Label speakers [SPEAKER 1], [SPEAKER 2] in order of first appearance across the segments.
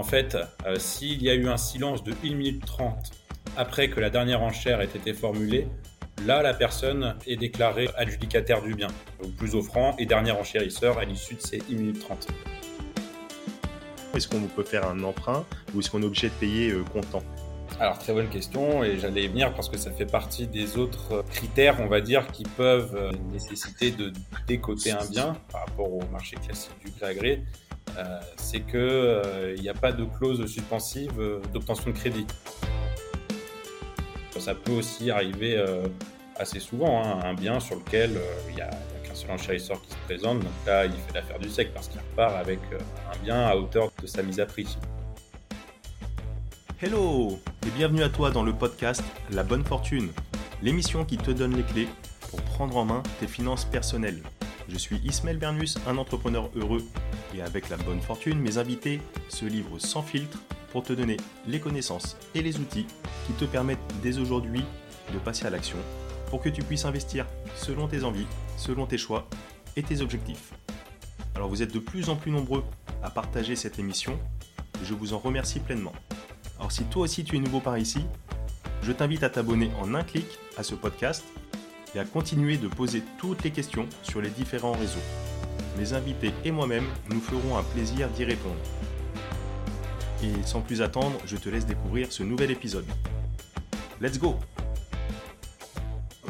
[SPEAKER 1] En fait, s'il y a eu un silence de 1 minute 30 après que la dernière enchère ait été formulée, là, la personne est déclarée adjudicataire du bien, ou plus offrant et dernier enchérisseur à l'issue de ces 1 minute 30.
[SPEAKER 2] Est-ce qu'on peut faire un emprunt ou est-ce qu'on est obligé de payer euh, comptant?
[SPEAKER 1] Alors très bonne question et j'allais y venir parce que ça fait partie des autres euh, critères, on va dire, qui peuvent euh, nécessiter de décoter un bien par rapport au marché classique du gré à gré. C'est qu'il n'y a pas de clause suspensive d'obtention de crédit. Ça peut aussi arriver assez souvent, hein, un bien sur lequel il y a un enchérisseur qui se présente. Donc là, il fait l'affaire du sec parce qu'il repart avec euh, un bien à hauteur de sa mise à prix.
[SPEAKER 2] Hello et bienvenue à toi dans le podcast La Bonne Fortune, l'émission qui te donne les clés pour prendre en main tes finances personnelles. Je suis Ismaël Bernus, un entrepreneur heureux et avec la bonne fortune, mes invités se livrent sans filtre pour te donner les connaissances et les outils qui te permettent dès aujourd'hui de passer à l'action pour que tu puisses investir selon tes envies, selon tes choix et tes objectifs. Alors vous êtes de plus en plus nombreux à partager cette émission, je vous en remercie pleinement. Alors si toi aussi tu es nouveau par ici, je t'invite à t'abonner en un clic à ce podcast et à continuer de poser toutes les questions sur les différents réseaux. Mes invités et moi-même nous ferons un plaisir d'y répondre. Et sans plus attendre, je te laisse découvrir ce nouvel épisode. Let's go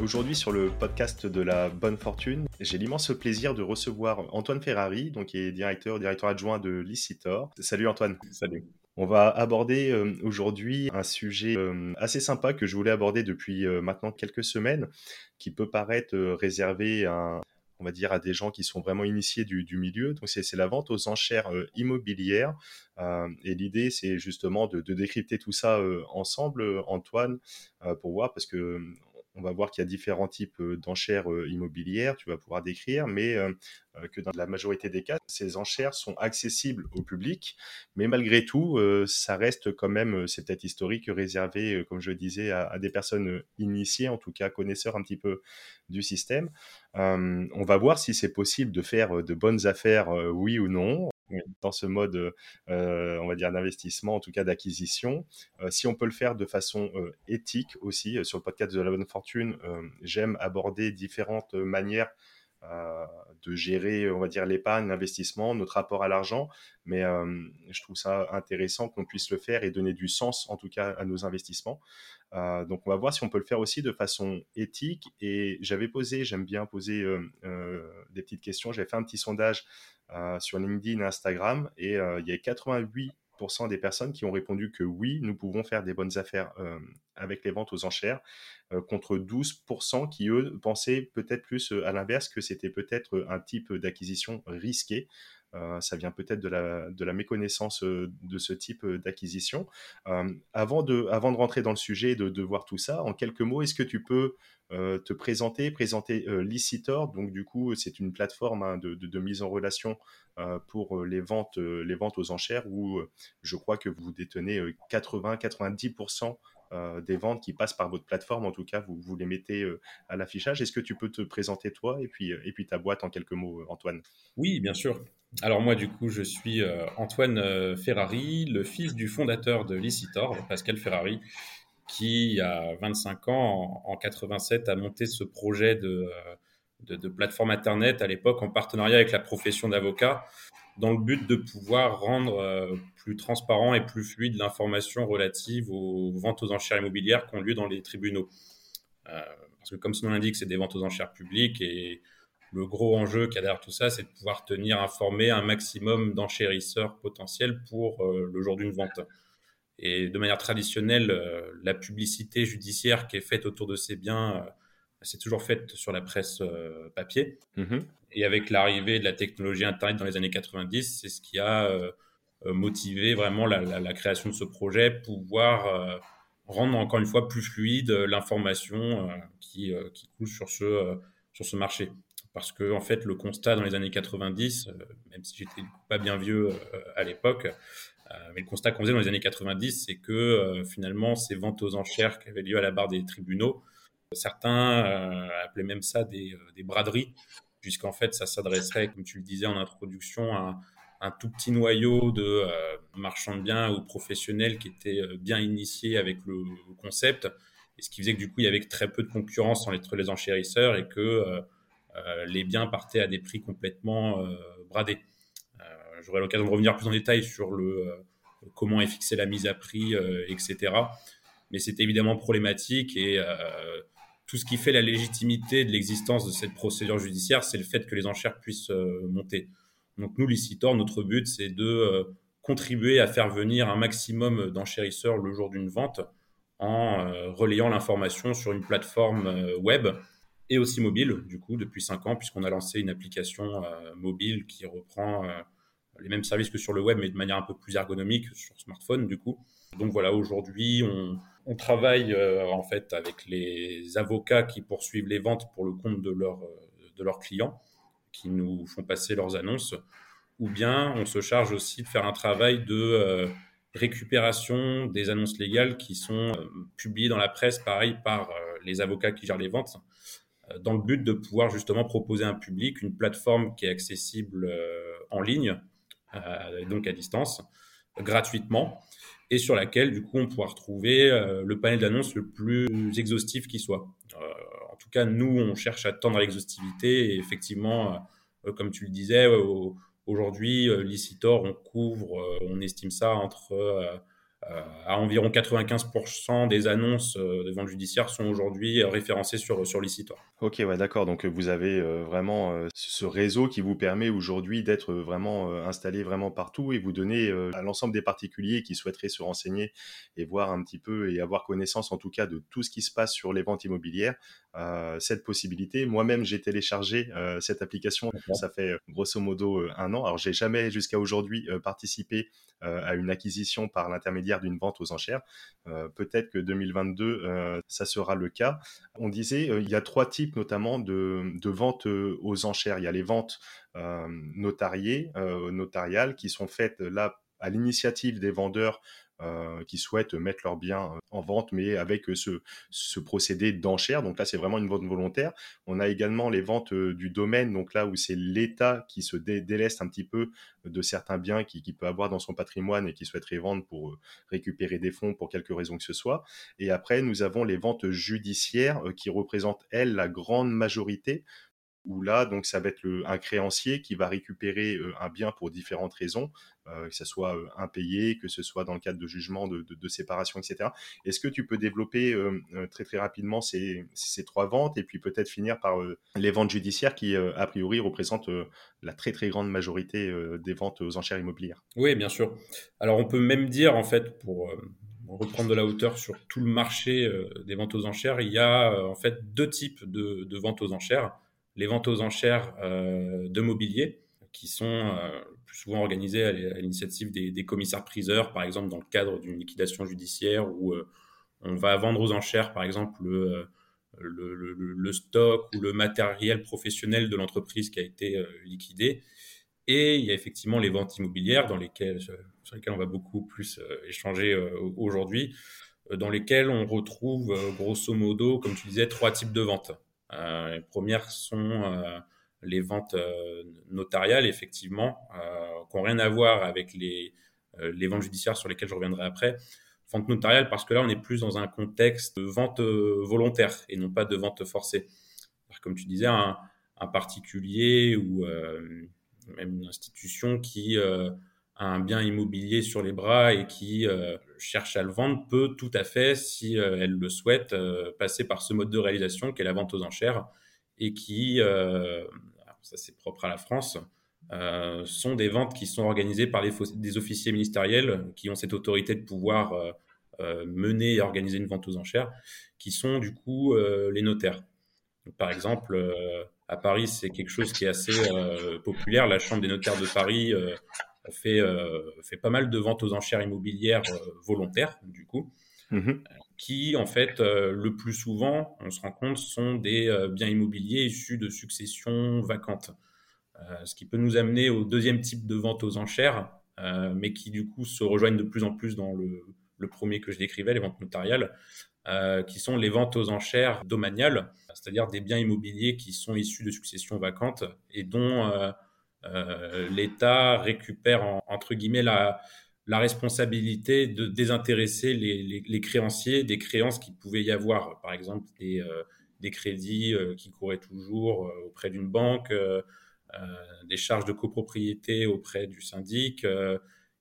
[SPEAKER 2] Aujourd'hui, sur le podcast de la bonne fortune, j'ai l'immense plaisir de recevoir Antoine Ferrari, donc qui est directeur, directeur adjoint de Licitor. Salut Antoine.
[SPEAKER 1] Salut.
[SPEAKER 2] On va aborder euh, aujourd'hui un sujet euh, assez sympa que je voulais aborder depuis euh, maintenant quelques semaines, qui peut paraître réservé à, on va dire, à des gens qui sont vraiment initiés du, milieu. Donc, c'est la vente aux enchères immobilières. et l'idée, c'est justement de, de, décrypter tout ça ensemble, Antoine, pour voir, parce que on va voir qu'il y a différents types d'enchères immobilières, tu vas pouvoir décrire, mais que dans la majorité des cas, ces enchères sont accessibles au public, mais malgré tout, ça reste quand même, c'est peut-être historique, réservé, comme je disais, à, des personnes initiées, en tout cas connaisseurs un petit peu du système. on va voir si c'est possible de faire de bonnes affaires, oui ou non dans ce mode, on va dire, d'investissement, en tout cas d'acquisition. Si on peut le faire de façon éthique aussi, sur le podcast de la bonne fortune, j'aime aborder différentes manières de gérer, on va dire, l'épargne, l'investissement, notre rapport à l'argent. Mais je trouve ça intéressant qu'on puisse le faire et donner du sens, en tout cas, à nos investissements. donc, on va voir si on peut le faire aussi de façon éthique. Et j'avais posé, j'aime bien poser des petites questions. J'avais fait un petit sondage euh, sur LinkedIn et Instagram. Et euh, il y a 88% des personnes qui ont répondu que oui, nous pouvons faire des bonnes affaires avec les ventes aux enchères, contre 12% qui, eux, pensaient peut-être plus à l'inverse, que c'était peut-être un type d'acquisition risqué. Ça vient peut-être de la, de la méconnaissance de ce type d'acquisition. avant, de, avant de rentrer dans le sujet, de, de voir tout ça, en quelques mots, est-ce que tu peux euh, te présenter, présenter euh, Licitor? Donc du coup, c'est une plateforme hein, de, mise en relation euh, pour les ventes, les ventes aux enchères où je crois que vous détenez 80-90% des ventes qui passent par votre plateforme. En tout cas, vous, vous les mettez à l'affichage. Est-ce que tu peux te présenter toi et puis, et puis ta boîte en quelques mots, Antoine?
[SPEAKER 1] Oui, bien sûr. Alors moi, du coup, je suis Antoine Ferrari, le fils du fondateur de Licitor, Pascal Ferrari, qui, il y a 25 ans, en, 87, a monté ce projet de, plateforme Internet à l'époque en partenariat avec la profession d'avocat, dans le but de pouvoir rendre euh, plus transparent et plus fluide l'information relative aux ventes aux enchères immobilières qui ont lieu dans les tribunaux. Euh, parce que comme son nom l'indique, c'est des ventes aux enchères publiques et le gros enjeu qu'il y a derrière tout ça, c'est de pouvoir tenir informé un maximum d'enchérisseurs potentiels pour euh, le jour d'une vente. Et de manière traditionnelle, la publicité judiciaire qui est faite autour de ces biens, c'est toujours faite sur la presse euh, papier. Mm-hmm. Et avec l'arrivée de la technologie Internet dans les années 90, c'est ce qui a motivé vraiment la, création de ce projet, pouvoir rendre encore une fois plus fluide l'information qui, qui coule sur ce, sur ce marché. Parce que, en fait, le constat dans les années 90, même si j'étais pas bien vieux à l'époque, euh, mais le constat qu'on faisait dans les années 90, c'est que euh, finalement, ces ventes aux enchères qui avaient lieu à la barre des tribunaux, certains euh, appelaient même ça des, des braderies, puisqu'en fait, ça s'adresserait, comme tu le disais en introduction, à, un tout petit noyau de marchands de biens ou professionnels qui étaient bien initiés avec le, concept, et ce qui faisait que du coup il y avait très peu de concurrence entre les enchérisseurs et que les biens partaient à des prix complètement bradés. J'aurai l'occasion de revenir plus en détail sur le comment est fixée la mise à prix, etc. Mais c'est évidemment problématique et tout ce qui fait la légitimité de l'existence de cette procédure judiciaire, c'est le fait que les enchères puissent euh, monter. Donc nous, Licitor, notre but, c'est de euh, contribuer à faire venir un maximum d'enchérisseurs le jour d'une vente en euh, relayant l'information sur une plateforme web et aussi mobile, du coup, depuis cinq ans, puisqu'on a lancé une application mobile qui reprend les mêmes services que sur le web, mais de manière un peu plus ergonomique sur smartphone, du coup. Donc voilà, aujourd'hui, on, on travaille euh, en fait avec les avocats qui poursuivent les ventes pour le compte euh, de leurs clients, qui nous font passer leurs annonces, ou bien on se charge aussi de faire un travail de euh, récupération des annonces légales qui sont publiées dans la presse, pareil, par les avocats qui gèrent les ventes, dans le but de pouvoir justement proposer à un public une plateforme qui est accessible en ligne, donc à distance, gratuitement, et sur laquelle, du coup, on pourra retrouver euh, le panel d'annonces le plus exhaustif qui soit. Euh, en tout cas, nous, on cherche à tendre à l'exhaustivité et effectivement, euh, comme tu le disais, aujourd'hui, Licitor, on couvre, on estime ça entre à environ 95% des annonces euh, de vente judiciaire sont aujourd'hui euh, référencées sur, sur Licitor.
[SPEAKER 2] Ok, d'accord. Donc vous avez vraiment ce réseau qui vous permet aujourd'hui d'être vraiment installé vraiment partout et vous donner à l'ensemble des particuliers qui souhaiteraient se renseigner et voir un petit peu et avoir connaissance en tout cas de tout ce qui se passe sur les ventes immobilières, cette possibilité. Moi-même, j'ai téléchargé cette application, ça fait grosso modo un an. Alors j'ai jamais jusqu'à aujourd'hui participé à une acquisition par l'intermédiaire d'une vente aux enchères. Euh, peut-être que 2022, euh, ça sera le cas. On disait, euh, il y a trois types notamment de, de ventes aux enchères. Il y a les ventes notariées, notariales, qui sont faites là à l'initiative des vendeurs euh, qui souhaitent mettre leurs biens euh, en vente, mais avec euh, ce, procédé d'enchère. Donc là, c'est vraiment une vente volontaire. On a également les ventes du domaine, donc là où c'est l'État qui se déleste un petit peu de certains biens qu'il qui peut avoir dans son patrimoine et qui souhaiterait vendre pour récupérer des fonds pour quelque raison que ce soit. Et après, nous avons les ventes judiciaires qui représentent, elles, la grande majorité où là, donc, ça va être un créancier qui va récupérer euh, un bien pour différentes raisons, euh, que ce soit euh, impayé, que ce soit dans le cadre de jugement, de, séparation, etc. Est-ce que tu peux développer très très rapidement ces, trois ventes et puis peut-être finir par les ventes judiciaires qui, a priori, représentent la très très grande majorité des ventes aux enchères immobilières?
[SPEAKER 1] Oui, bien sûr. Alors, on peut même dire, en fait, pour reprendre de la hauteur sur tout le marché des ventes aux enchères, il y a en fait deux types de ventes aux enchères les ventes aux enchères euh, de mobilier, qui sont euh, plus souvent organisées à l'initiative des, commissaires-priseurs, par exemple dans le cadre d'une liquidation judiciaire où euh, on va vendre aux enchères, par exemple, le, stock ou le matériel professionnel de l'entreprise qui a été liquidé. Et il y a effectivement les ventes immobilières dans lesquelles, sur lesquelles on va beaucoup plus échanger aujourd'hui, dans lesquelles on retrouve grosso modo, comme tu disais, trois types de ventes. Euh, les premières sont euh, les ventes euh, notariales, effectivement, qui n'ont rien à voir avec les, les ventes judiciaires sur lesquelles je reviendrai après vente notariale parce que là, on est plus dans un contexte de vente volontaire et non pas de vente forcée. Comme tu disais, un, particulier ou même une institution qui un bien immobilier sur les bras et qui euh, cherche à le vendre peut tout à fait, si euh, elle le souhaite, euh, passer par ce mode de réalisation qui est la vente aux enchères et qui, ça c'est propre à la France, sont des ventes qui sont organisées par des officiers ministériels qui ont cette autorité de pouvoir mener et organiser une vente aux enchères, qui sont du coup les notaires. par exemple, à Paris, c'est quelque chose qui est assez populaire. La Chambre des notaires de Paris fait, euh, fait pas mal de ventes aux enchères immobilières euh, volontaires, du coup, mmh qui, en fait, euh, le plus souvent, on se rend compte, sont des biens immobiliers issus de successions vacantes. ce qui peut nous amener au deuxième type de vente aux enchères, mais qui, du coup, se rejoignent de plus en plus dans le, le premier que je décrivais, les ventes notariales, qui sont les ventes aux enchères domaniales, c'est-à-dire des biens immobiliers qui sont issus de successions vacantes et dont l'État récupère entre guillemets la, responsabilité de désintéresser les, créanciers des créances qui pouvaient y avoir, par exemple des, des crédits qui couraient toujours auprès d'une banque, des charges de copropriété auprès du syndic.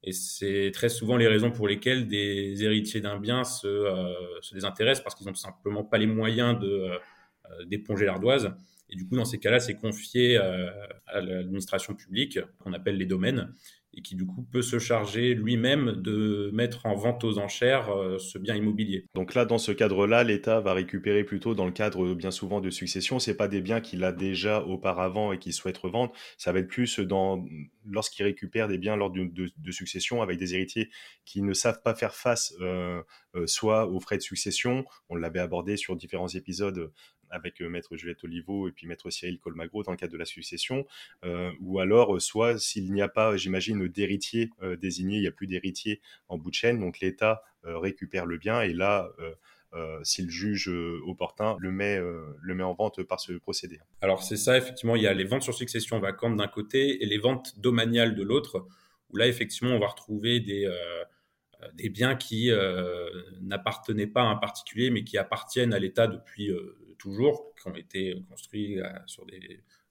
[SPEAKER 1] Et c'est très souvent les raisons pour lesquelles des héritiers d'un bien se, euh, se, désintéressent parce qu'ils n'ont simplement pas les moyens de euh, d'éponger l'ardoise. Et du coup, dans ces cas-là, c'est confié euh, à l'administration publique, qu'on appelle les domaines, et qui du coup peut se charger lui-même de mettre en vente aux enchères euh, ce bien immobilier.
[SPEAKER 2] Donc là, dans ce cadre-là, l'État va récupérer plutôt dans le cadre bien souvent de succession. C'est pas des biens qu'il a déjà auparavant et qu'il souhaite revendre. Ça va être plus dans lorsqu'il récupère des biens lors de, succession avec des héritiers qui ne savent pas faire face euh, euh, soit aux frais de succession. On l'avait abordé sur différents épisodes avec euh, maître Juliette Olivo et puis maître Cyril Colmagro dans le cadre de la succession, euh, ou alors euh, soit s'il n'y a pas, j'imagine, d'héritier désigné, il n'y a plus d'héritier en bout de chaîne, donc l'État récupère le bien et là, s'il juge opportun, le met, le met en vente par ce procédé.
[SPEAKER 1] Alors c'est ça, effectivement, il y a les ventes sur succession vacantes d'un côté et les ventes domaniales de l'autre, où là, effectivement, on va retrouver des, des biens qui n'appartenaient pas à un particulier, mais qui appartiennent à l'État depuis toujours, qui ont été construits euh,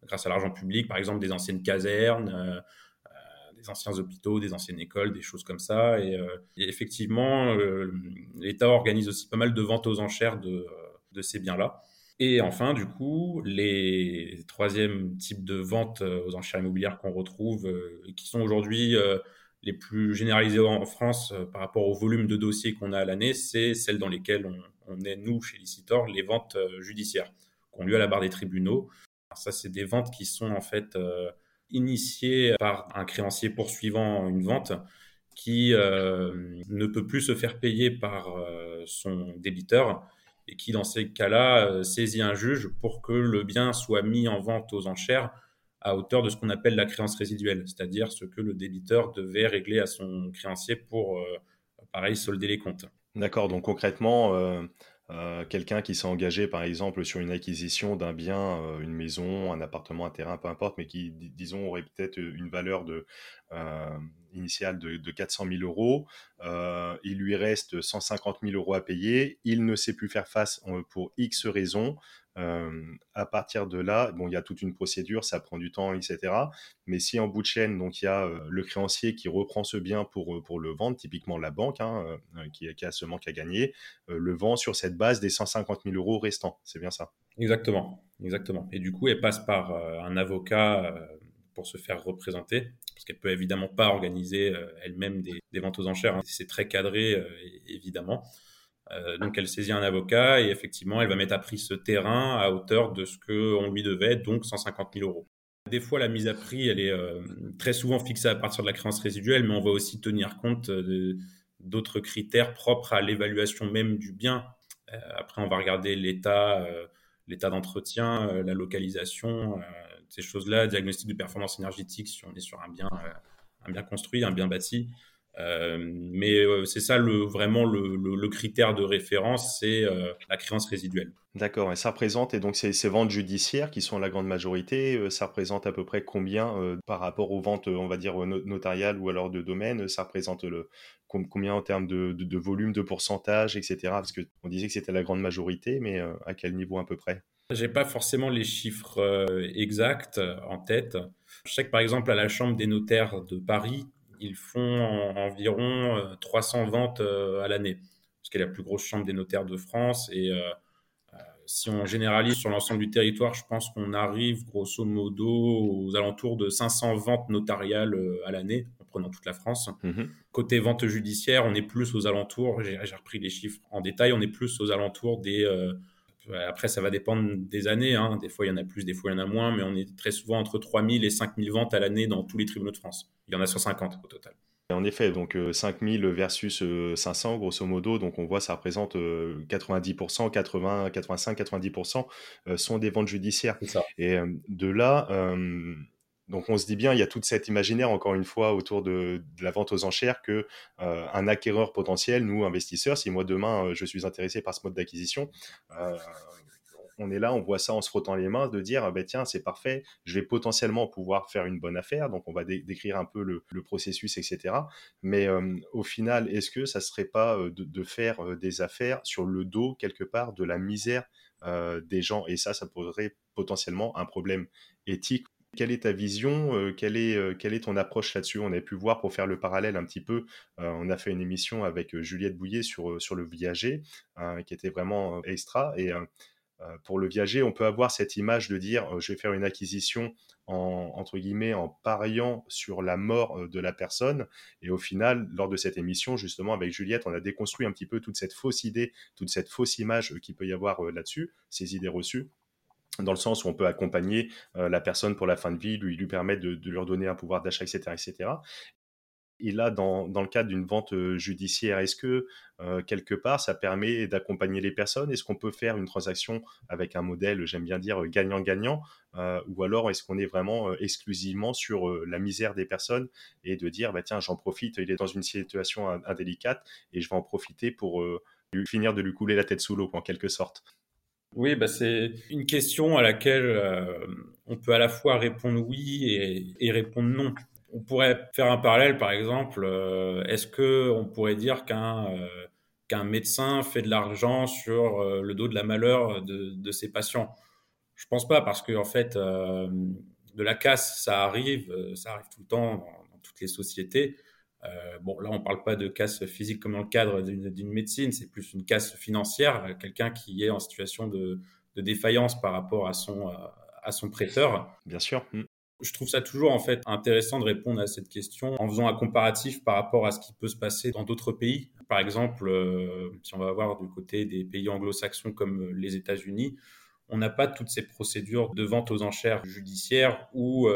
[SPEAKER 1] grâce à l'argent public, par exemple des anciennes casernes, euh, euh, des anciens hôpitaux, des anciennes écoles, des choses comme ça. Et, effectivement, l'État organise aussi pas mal de ventes aux enchères de, ces biens-là. Et enfin, du coup, les troisièmes types de ventes aux enchères immobilières qu'on retrouve, et qui sont aujourd'hui les plus généralisées en France par rapport au volume de dossiers qu'on a à l'année, c'est celles dans lesquelles on, est, nous, chez Licitor, les ventes euh, judiciaires qui ont lieu à la barre des tribunaux. ça, c'est des ventes qui sont en fait euh, initiées par un créancier poursuivant une vente qui euh, ne peut plus se faire payer par son débiteur et qui, dans ces cas-là, saisit un juge pour que le bien soit mis en vente aux enchères à hauteur de ce qu'on appelle la créance résiduelle, c'est-à-dire ce que le débiteur devait régler à son créancier pour, pareil, solder les comptes.
[SPEAKER 2] D'accord, donc concrètement, euh, euh, quelqu'un qui s'est engagé par exemple sur une acquisition d'un bien, euh, une maison, un appartement, un terrain, peu importe, mais qui, disons, aurait peut-être une valeur de, initiale de, de 400 000 euros, il lui reste 150 000 euros à payer, il ne sait plus faire face pour X raisons, euh, à partir de là, bon, il y a toute une procédure, ça prend du temps, etc. Mais si en bout de chaîne, donc il y a euh, le créancier qui reprend ce bien pour, euh, pour le vendre, typiquement la banque, hein, qui, a ce manque à gagner, le vend sur cette base des 150 000 euros restants. C'est bien ça
[SPEAKER 1] Exactement, exactement. Et du coup, elle passe par un avocat pour se faire représenter, parce qu'elle peut évidemment pas organiser elle-même des, des, ventes aux enchères. Hein. C'est très cadré, évidemment. Euh, donc elle saisit un avocat et effectivement, elle va mettre à prix ce terrain à hauteur de ce qu'on lui devait, donc 150 000 euros. Des fois, la mise à prix, elle est euh, très souvent fixée à partir de la créance résiduelle, mais on va aussi tenir compte d'autres critères propres à l'évaluation même du bien. Euh, après, on va regarder l'état, l'état d'entretien, la localisation, ces choses-là, diagnostic de performance énergétique si on est sur un bien, un bien construit, un bien bâti. Euh, mais euh, c'est ça le, vraiment le, critère de référence, c'est euh, la créance résiduelle.
[SPEAKER 2] D'accord, et ça représente, et donc ces, ces, ventes judiciaires qui sont la grande majorité, ça représente à peu près combien par rapport aux ventes, on va dire, notariales ou alors de domaine, ça représente le, combien en termes de, de, volume, de pourcentage, etc. Parce qu'on disait que c'était la grande majorité, mais à quel niveau à peu près?
[SPEAKER 1] J'ai pas forcément les chiffres exacts en tête. Je sais que par exemple à la Chambre des notaires de Paris, ils font environ 300 euh, ventes euh, à l'année, ce qui est la plus grosse chambre des notaires de France. Et euh, si on généralise sur l'ensemble du territoire, je pense qu'on arrive grosso modo aux alentours de 500 ventes notariales à l'année, en prenant toute la France. Mhm. Côté vente judiciaire, on est plus aux alentours, j'ai repris les chiffres en détail, on est plus aux alentours des après, ça va dépendre des années. Hein. Des fois, il y en a plus, des fois, il y en a moins, mais on est très souvent entre 3000 et 5000 ventes à l'année dans tous les tribunaux de France. Il y en a 150 au total.
[SPEAKER 2] En effet, donc 5000 euh, versus 500, euh, grosso modo, donc on voit ça représente 90%, 80, 85, 90% sont des ventes judiciaires. Et euh, de là, donc on se dit bien, il y a toute cette imaginaire, encore une fois, autour de, la vente aux enchères, que euh, un acquéreur potentiel, nous, investisseurs, si moi demain euh, je suis intéressé par ce mode d'acquisition, euh, on est là, on voit ça en se frottant les mains, de dire, bah, tiens, c'est parfait, je vais potentiellement pouvoir faire une bonne affaire. Donc, on va décrire un peu le, processus, etc. Mais au final, est-ce que ça serait pas de, faire des affaires sur le dos, quelque part, de la misère des gens? Et ça, ça poserait potentiellement un problème éthique quelle est ta vision quelle, est, quelle est ton approche là-dessus? On a pu voir, pour faire le parallèle un petit peu, on a fait une émission avec Juliette Bouillet sur, le viager, qui était vraiment extra. Et pour le viager, on peut avoir cette image de dire je vais faire une acquisition en, entre guillemets en pariant sur la mort de la personne. Et au final, lors de cette émission, justement avec Juliette, on a déconstruit un petit peu toute cette fausse idée, toute cette fausse image qu'il peut y avoir là-dessus, ces idées reçues dans le sens où on peut accompagner euh, la personne pour la fin de vie, lui, permettre de, lui redonner un pouvoir d'achat, etc., etc. Et là, dans, le cadre d'une vente euh, judiciaire, est-ce que euh, quelque part, ça permet d'accompagner les personnes? Est-ce qu'on peut faire une transaction avec un modèle, j'aime bien dire, gagnant-gagnant Ou alors est-ce qu'on est vraiment exclusivement sur la misère des personnes et de dire, bah, tiens, j'en profite, il est dans une situation indélicate et je vais en profiter pour finir de lui couler la tête sous l'eau, en quelque sorte?
[SPEAKER 1] Oui, bah c'est une question à laquelle euh, on peut à la fois répondre oui et, répondre non. On pourrait faire un parallèle, par exemple, euh, est-ce que on pourrait dire qu'un euh, qu'un médecin fait de l'argent sur le dos de la malheur de, de ses patients? Je pense pas, parce que en fait, de la casse, ça arrive, ça arrive tout le temps dans toutes les sociétés. Euh, bon, là, on ne parle pas de casse physique comme dans le cadre d'une médecine, c'est plus une casse financière, euh, quelqu'un qui est en situation de, défaillance par rapport à son, euh, à son prêteur.
[SPEAKER 2] Bien sûr. Mm.
[SPEAKER 1] Je trouve ça toujours en fait intéressant de répondre à cette question en faisant un comparatif par rapport à ce qui peut se passer dans d'autres pays. Par exemple, si on va voir du côté des pays anglo-saxons comme les États-Unis, on n'a pas toutes ces procédures de vente aux enchères judiciaires où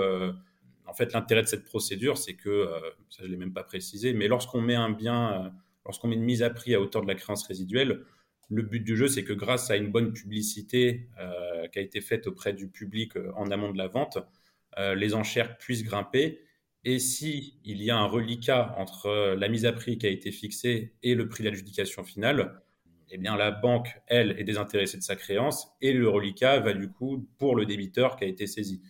[SPEAKER 1] en fait, l'intérêt de cette procédure, c'est que, euh, ça je l'ai même pas précisé, mais lorsqu'on met un bien, euh, lorsqu'on met une mise à prix à hauteur de la créance résiduelle, le but du jeu, c'est que grâce à une bonne publicité euh, qui a été faite auprès du public en amont de la vente, les enchères puissent grimper. Et si il y a un reliquat entre la mise à prix qui a été fixée et le prix d'adjudication finale, eh bien la banque, elle, est désintéressée de sa créance et le reliquat va du coup pour le débiteur qui a été saisi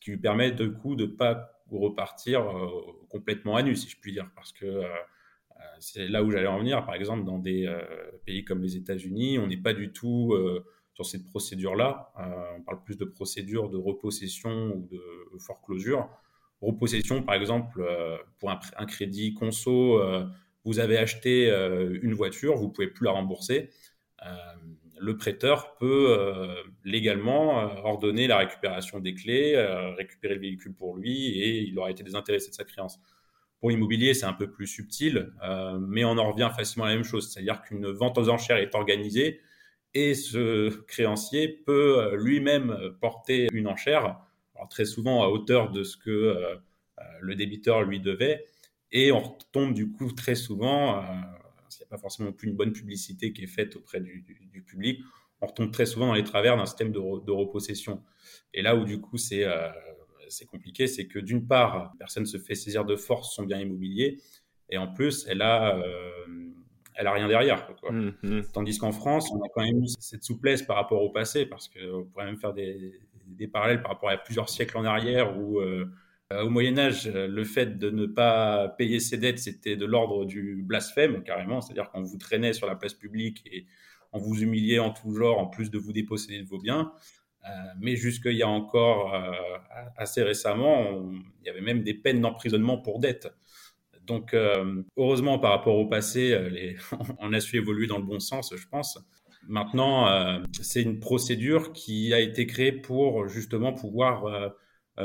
[SPEAKER 1] qui lui permet de coup de pas repartir euh, complètement à nu, si je puis dire, parce que euh, euh, c'est là où j'allais en venir. Par exemple, dans des pays comme les États-Unis, on n'est pas du tout sur cette procédure-là. on parle plus de procédure de repossession ou de foreclosure. Repossession, par exemple, pour un, crédit conso, vous avez acheté une voiture, vous pouvez plus la rembourser le prêteur peut euh, légalement euh, ordonner la récupération des clés, euh, récupérer le véhicule pour lui et il aura été désintéressé de sa créance. Pour l'immobilier, c'est un peu plus subtil, mais on en revient facilement à la même chose, c'est-à-dire qu'une vente aux enchères est organisée et ce créancier peut lui-même porter une enchère, très souvent à hauteur de ce que le débiteur lui devait, et on tombe du coup très souvent pas forcément plus une bonne publicité qui est faite auprès du, public, on retombe très souvent dans les travers d'un système de, repossession. Et là où du coup c'est euh, compliqué, c'est que d'une part, personne se fait saisir de force son bien immobilier, et en plus, elle a, euh, elle a rien derrière. Mmh, mmh. Tandis qu'en France, on a quand même eu cette souplesse par rapport au passé, parce qu'on pourrait même faire des, des, parallèles par rapport à plusieurs siècles en arrière où euh, euh, au Moyen Âge, euh, le fait de ne pas payer ses dettes, c'était de l'ordre du blasphème, carrément. C'est-à-dire qu'on vous traînait sur la place publique et on vous humiliait en tout genre, en plus de vous déposséder de vos biens. Euh, mais jusqu'il y a encore assez récemment, il y avait même des peines d'emprisonnement pour dette. Donc, heureusement, par rapport au passé, on a su évoluer dans le bon sens, je pense. Maintenant, c'est une procédure qui a été créée pour justement pouvoir euh,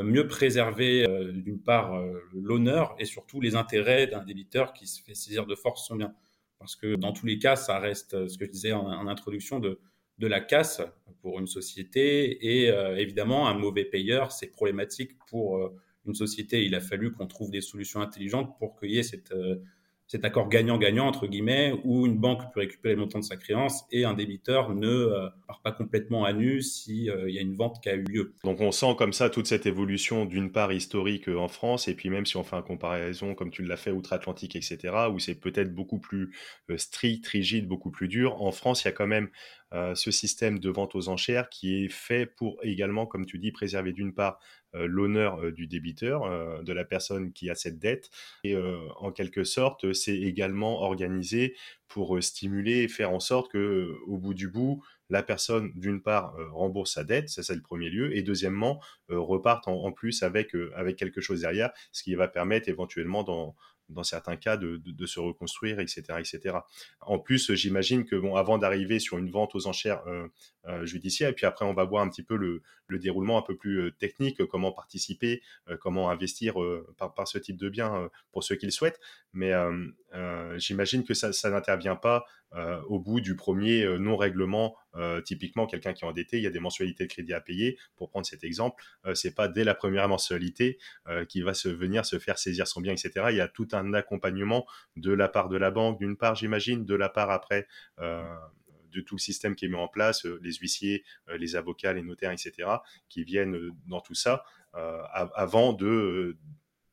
[SPEAKER 1] mieux préserver euh, d'une part euh, l'honneur et surtout les intérêts d'un débiteur qui se fait saisir de force son bien. Parce que dans tous les cas, ça reste ce que je disais en, introduction de, de la casse pour une société et évidemment un mauvais payeur, c'est problématique pour une société. Il a fallu qu'on trouve des solutions intelligentes pour qu'il y ait cette, cet accord gagnant-gagnant, entre guillemets, où une banque peut récupérer le montant de sa créance et un débiteur ne euh, part pas complètement à nu s'il euh, y a une vente qui a eu lieu.
[SPEAKER 2] Donc on sent comme ça toute cette évolution d'une part historique euh, en France, et puis même si on fait une comparaison comme tu l'as fait outre-Atlantique, etc., où c'est peut-être beaucoup plus strict, rigide, beaucoup plus dur, en France, il y a quand même ce système de vente aux enchères qui est fait pour également, comme tu dis, préserver d'une part l'honneur du débiteur, de la personne qui a cette dette, et en quelque sorte, c'est également organisé pour stimuler et faire en sorte que, au bout du bout, la personne, d'une part, rembourse sa dette, ça c'est le premier lieu, et deuxièmement, reparte en, plus avec, avec quelque chose derrière, ce qui va permettre éventuellement dans, dans certains cas de, se reconstruire, etc., etc. En plus, j'imagine que bon, avant d'arriver sur une vente aux enchères euh, euh, judiciaire, et puis après on va voir un petit peu le, déroulement un peu plus euh, technique, comment participer, comment investir par, ce type de bien pour ceux qui le souhaitent. Mais j'imagine que ça, n'intervient pas au bout du premier non-règlement. typiquement, quelqu'un qui est endetté, il y a des mensualités de crédit à payer. Pour prendre cet exemple, c'est pas dès la première mensualité qu'il va se venir se faire saisir son bien, etc. Il y a tout un accompagnement de la part de la banque, d'une part, j'imagine, de la part après de tout le système qui est mis en place, les huissiers, les avocats, les notaires, etc., qui viennent dans tout ça avant de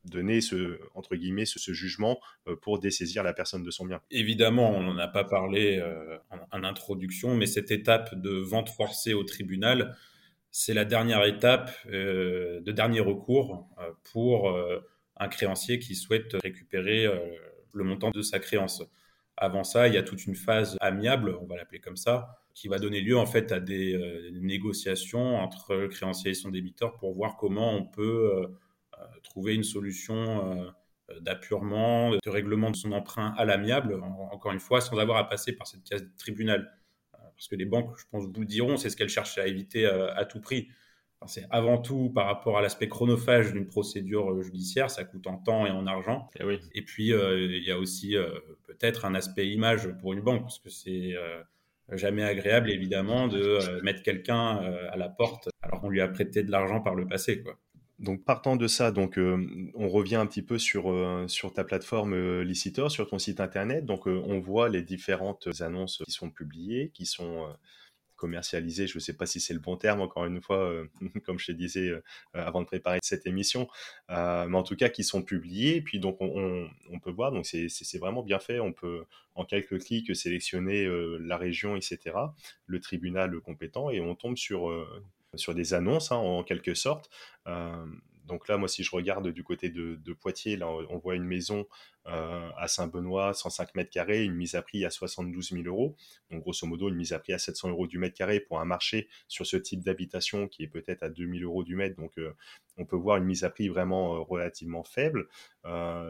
[SPEAKER 2] donner ce, entre guillemets, ce, jugement euh, pour dessaisir la personne de son bien.
[SPEAKER 1] Évidemment, on n'en a pas parlé euh, en, introduction, mais cette étape de vente forcée au tribunal, c'est la dernière étape euh, de dernier recours pour un créancier qui souhaite récupérer le montant de sa créance. Avant ça, il y a toute une phase amiable, on va l'appeler comme ça, qui va donner lieu en fait à des négociations entre le créancier et son débiteur pour voir comment on peut trouver une solution euh, d'appurement, de règlement de son emprunt à l'amiable, encore une fois, sans avoir à passer par cette case de tribunal. Euh, parce que les banques, je pense, vous le diront, c'est ce qu'elles cherchent à éviter euh, à, tout prix. c'est avant tout par rapport à l'aspect chronophage d'une procédure judiciaire, ça coûte en temps et en argent.
[SPEAKER 2] Et, eh oui.
[SPEAKER 1] et puis, il y a aussi peut-être un aspect image pour une banque, parce que c'est jamais agréable, évidemment, de mettre quelqu'un à la porte alors qu'on lui a prêté de l'argent par le passé. Quoi
[SPEAKER 2] donc partant de ça, donc on revient un petit peu sur, sur ta plateforme Licitor, sur ton site internet. Donc on voit les différentes annonces qui sont publiées, qui sont commercialisées. Je ne sais pas si c'est le bon terme, encore une fois, comme je te disais avant de préparer cette émission, mais en tout cas qui sont publiées. Puis donc on, on, peut voir, donc c'est vraiment bien fait. On peut en quelques clics sélectionner la région, etc., le tribunal compétent, et on tombe sur sur des annonces hein, en quelque sorte. Donc là, moi, si je regarde du côté de, Poitiers, là, on voit une maison à Saint-Benoît, 105 mètres carrés, une mise à prix à 72 000 euros. Donc, grosso modo, une mise à prix à 700 euros du mètre carré pour un marché sur ce type d'habitation qui est peut-être à 2000 euros du mètre. Donc, on peut voir une mise à prix vraiment relativement faible.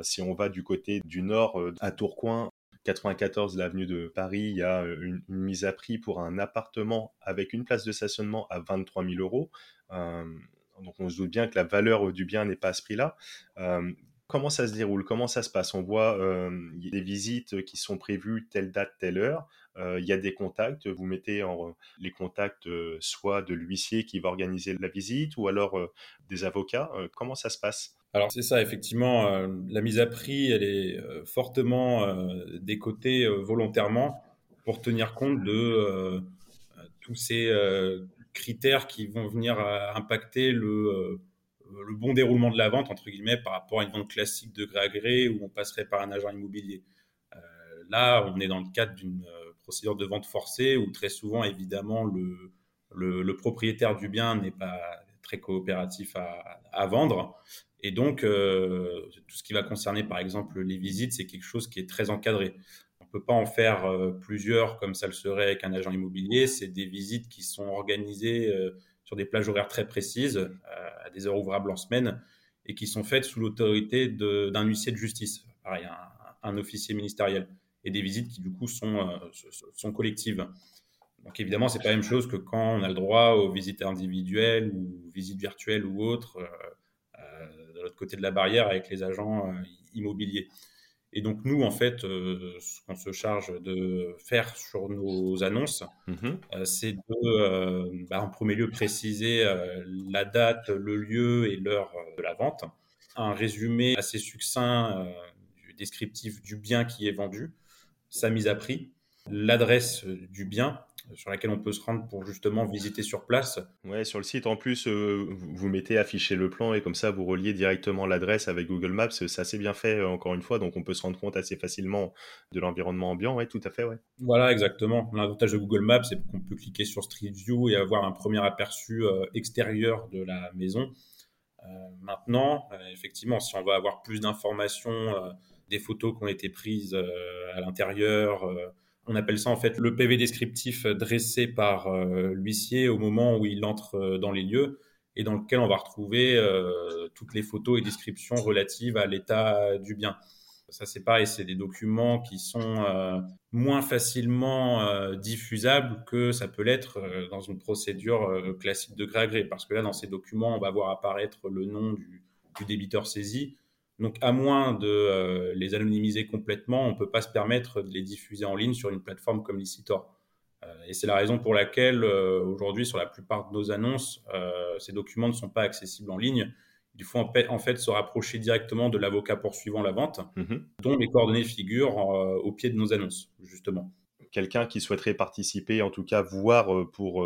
[SPEAKER 2] si on va du côté du nord, à Tourcoing, 94 l'avenue de Paris, il y a euh, une, mise à prix pour un appartement avec une place de stationnement à 23 000 euros. Euh, donc on se doute bien que la valeur du bien n'est pas à ce prix-là. Euh, comment ça se déroule? Comment ça se passe? On voit des visites qui sont prévues telle date, telle heure. Il y a des contacts. Vous mettez les contacts soit de l'huissier qui va organiser la visite ou alors des avocats. comment ça se passe?
[SPEAKER 1] Alors c'est ça, effectivement, euh, la mise à prix, elle est euh, fortement euh, décotée volontairement pour tenir compte de tous ces critères qui vont venir impacter le, bon déroulement de la vente, entre guillemets, par rapport à une vente classique de gré à gré où on passerait par un agent immobilier. là, on est dans le cadre d'une procédure de vente forcée où très souvent, évidemment, le, propriétaire du bien n'est pas très coopératif à vendre. Et donc, euh, tout ce qui va concerner, par exemple, les visites, c'est quelque chose qui est très encadré. On ne peut pas en faire euh, plusieurs comme ça le serait avec un agent immobilier. C'est des visites qui sont organisées euh, sur des plages horaires très précises, à des heures ouvrables en semaine, et qui sont faites sous l'autorité d'un huissier de justice, pareil, un, officier ministériel, et des visites qui, du coup, sont, sont collectives. Donc évidemment, c'est pas la même chose que quand on a le droit aux visites individuelles ou visites virtuelles ou autres l'autre côté de la barrière avec les agents euh, immobiliers. Et donc nous, en fait, euh, ce qu'on se charge de faire sur nos annonces, mhm. euh, c'est de, bah, en premier lieu, préciser la date, le lieu et l'heure de la vente. Un résumé assez succinct descriptif du bien qui est vendu, sa mise à prix, l'adresse du bien, sur laquelle on peut se rendre pour justement visiter sur place.
[SPEAKER 2] Ouais, sur le site, en plus, euh, vous mettez afficher le plan et comme ça, vous reliez directement l'adresse avec Google Maps. C'est assez bien fait, euh, encore une fois, donc on peut se rendre compte assez facilement de l'environnement ambiant. Ouais, tout à fait, ouais.
[SPEAKER 1] Voilà, exactement. L'avantage de Google Maps, c'est qu'on peut cliquer sur Street View et avoir un premier aperçu euh, extérieur de la maison. maintenant, effectivement, si on veut avoir plus d'informations, des photos qui ont été prises à l'intérieur, on appelle ça en fait le PV descriptif dressé par euh, l'huissier au moment où il entre euh, dans les lieux et dans lequel on va retrouver euh, toutes les photos et descriptions relatives à l'état du bien. Ça, c'est pareil, c'est des documents qui sont moins facilement diffusables que ça peut l'être dans une procédure classique de gré à gré. Parce que là, dans ces documents, on va voir apparaître le nom du, du débiteur saisi, donc, à moins de euh, les anonymiser complètement, on ne peut pas se permettre de les diffuser en ligne sur une plateforme comme Licitor. Euh, et c'est la raison pour laquelle, euh, aujourd'hui, sur la plupart de nos annonces, ces documents ne sont pas accessibles en ligne. Il faut en fait, se rapprocher directement de l'avocat poursuivant la vente, mhm. dont les coordonnées figurent au pied de nos annonces, justement.
[SPEAKER 2] Quelqu'un qui souhaiterait participer, en tout cas voir pour,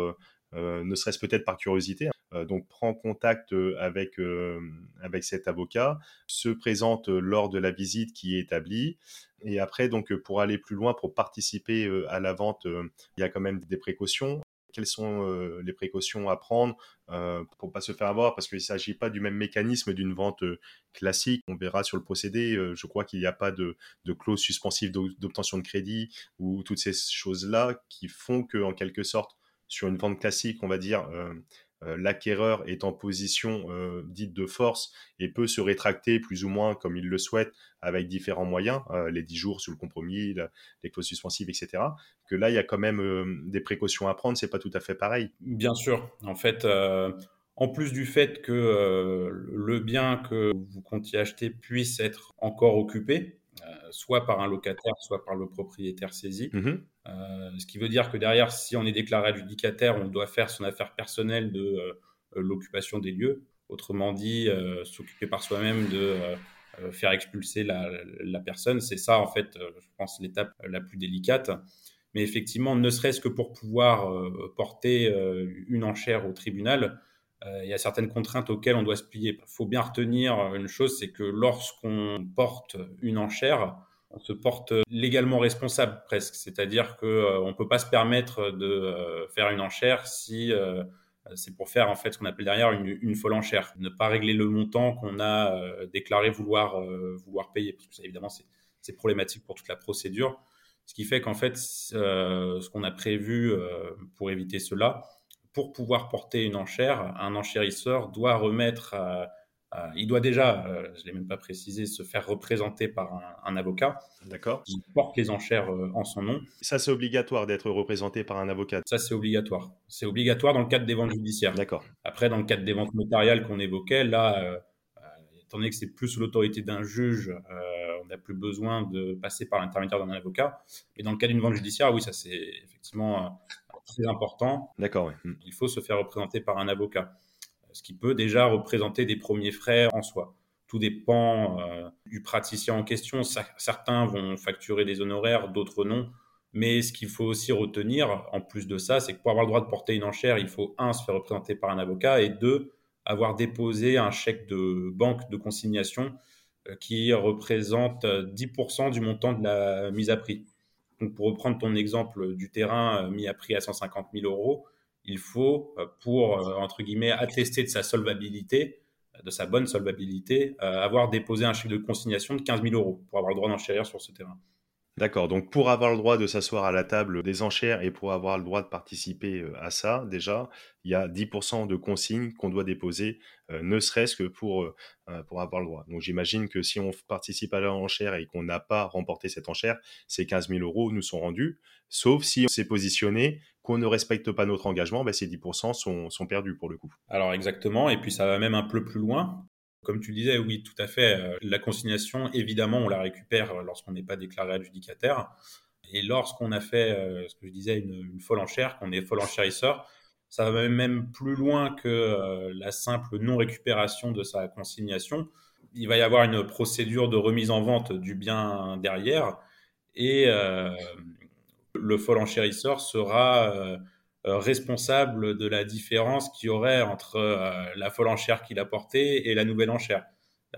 [SPEAKER 2] ne serait-ce peut-être par curiosité, donc prend contact euh, avec, euh, avec cet avocat, se présente lors de la visite qui est établie. Et après, donc, pour aller plus loin, pour participer à la vente, il y a quand même des précautions quelles sont les précautions à prendre euh, pour pas se faire avoir? Parce qu'il ne s'agit pas du même mécanisme d'une vente classique. On verra sur le procédé, je crois qu'il n'y a pas de, de clause suspensive d'obtention de crédit ou toutes ces choses-là qui font que, en quelque sorte, sur une vente classique, on va dire, euh, l'acquéreur est en position euh, dite de force et peut se rétracter plus ou moins comme il le souhaite avec différents moyens, euh, les 10 jours sous le compromis, les clauses suspensives, etc. Que là, il y a quand même des précautions à prendre, c'est pas tout à fait pareil.
[SPEAKER 1] Bien sûr. En fait, en plus du fait que le bien que vous comptiez acheter puisse être encore occupé, soit par un locataire, soit par le propriétaire saisi, mmh euh, ce qui veut dire que derrière, si on est déclaré adjudicataire, on doit faire son affaire personnelle de euh, l'occupation des lieux. Autrement dit, euh, s'occuper par soi-même de faire expulser la, personne. C'est ça, en fait, je pense, l'étape la plus délicate. Mais effectivement, ne serait-ce que pour pouvoir porter une enchère au tribunal, il y a certaines contraintes auxquelles on doit se plier. Il faut bien retenir une chose, c'est que lorsqu'on porte une enchère, on se porte légalement responsable presque. C'est-à-dire qu'on euh, ne peut pas se permettre de euh, faire une enchère si euh, c'est pour faire en fait ce qu'on appelle derrière une, folle enchère. Ne pas régler le montant qu'on a déclaré vouloir, vouloir payer. Parce que ça, évidemment, c'est problématique pour toute la procédure. Ce qui fait qu'en fait, ce qu'on a prévu pour éviter cela, pour pouvoir porter une enchère, un enchérisseur doit remettre euh, il doit déjà, euh, je ne l'ai même pas précisé, se faire représenter par un, avocat.
[SPEAKER 2] D'accord.
[SPEAKER 1] Qui porte les enchères euh, en son nom.
[SPEAKER 2] Ça, c'est obligatoire d'être représenté par un avocat.
[SPEAKER 1] Ça, c'est obligatoire. C'est obligatoire dans le cadre des ventes judiciaires.
[SPEAKER 2] D'accord.
[SPEAKER 1] Après, dans le cadre des ventes notariales qu'on évoquait, là, étant donné que c'est plus sous l'autorité d'un juge, on n'a plus besoin de passer par l'intermédiaire d'un avocat. Mais dans le cas d'une vente judiciaire, oui, ça c'est effectivement très important.
[SPEAKER 2] D'accord,
[SPEAKER 1] oui. Il faut se faire représenter par un avocat ce qui peut déjà représenter des premiers frais en soi. Tout dépend euh, du praticien en question. Certains vont facturer des honoraires, d'autres non. Mais ce qu'il faut aussi retenir, en plus de ça, c'est que pour avoir le droit de porter une enchère, il faut, un, se faire représenter par un avocat, et deux, avoir déposé un chèque de banque de consignation euh, qui représente 10% du montant de la mise à prix. Donc, pour reprendre ton exemple du terrain euh, mis à prix à 150 000 euros, il faut, euh, pour, euh, entre guillemets, attester de sa solvabilité, de sa bonne solvabilité, avoir déposé un chèque de consignation de 15 000 euros pour avoir le droit d'enchérir sur ce terrain.
[SPEAKER 2] D'accord, donc pour avoir le droit de s'asseoir à la table des enchères et pour avoir le droit de participer à ça, déjà, il y a 10% de consignes qu'on doit déposer, ne serait-ce que pour, pour avoir le droit. Donc j'imagine que si on participe à l'enchère et qu'on n'a pas remporté cette enchère, ces 15 000 euros nous sont rendus, sauf si on s'est positionné qu'on ne respecte pas notre engagement, ben, ces 10% sont, sont perdus pour le coup.
[SPEAKER 1] Alors exactement, et puis ça va même un peu plus loin. Comme tu le disais, oui, tout à fait. Euh, la consignation, évidemment, on la récupère lorsqu'on n'est pas déclaré adjudicataire. Et lorsqu'on a fait, euh, ce que je disais, une, folle enchère, qu'on est folle enchérisseur, ça va même plus loin que euh, la simple non-récupération de sa consignation. Il va y avoir une procédure de remise en vente du bien derrière. Et le fol enchérisseur sera responsable de la différence qu'il y aurait entre la folle enchère qu'il a portée et la nouvelle enchère.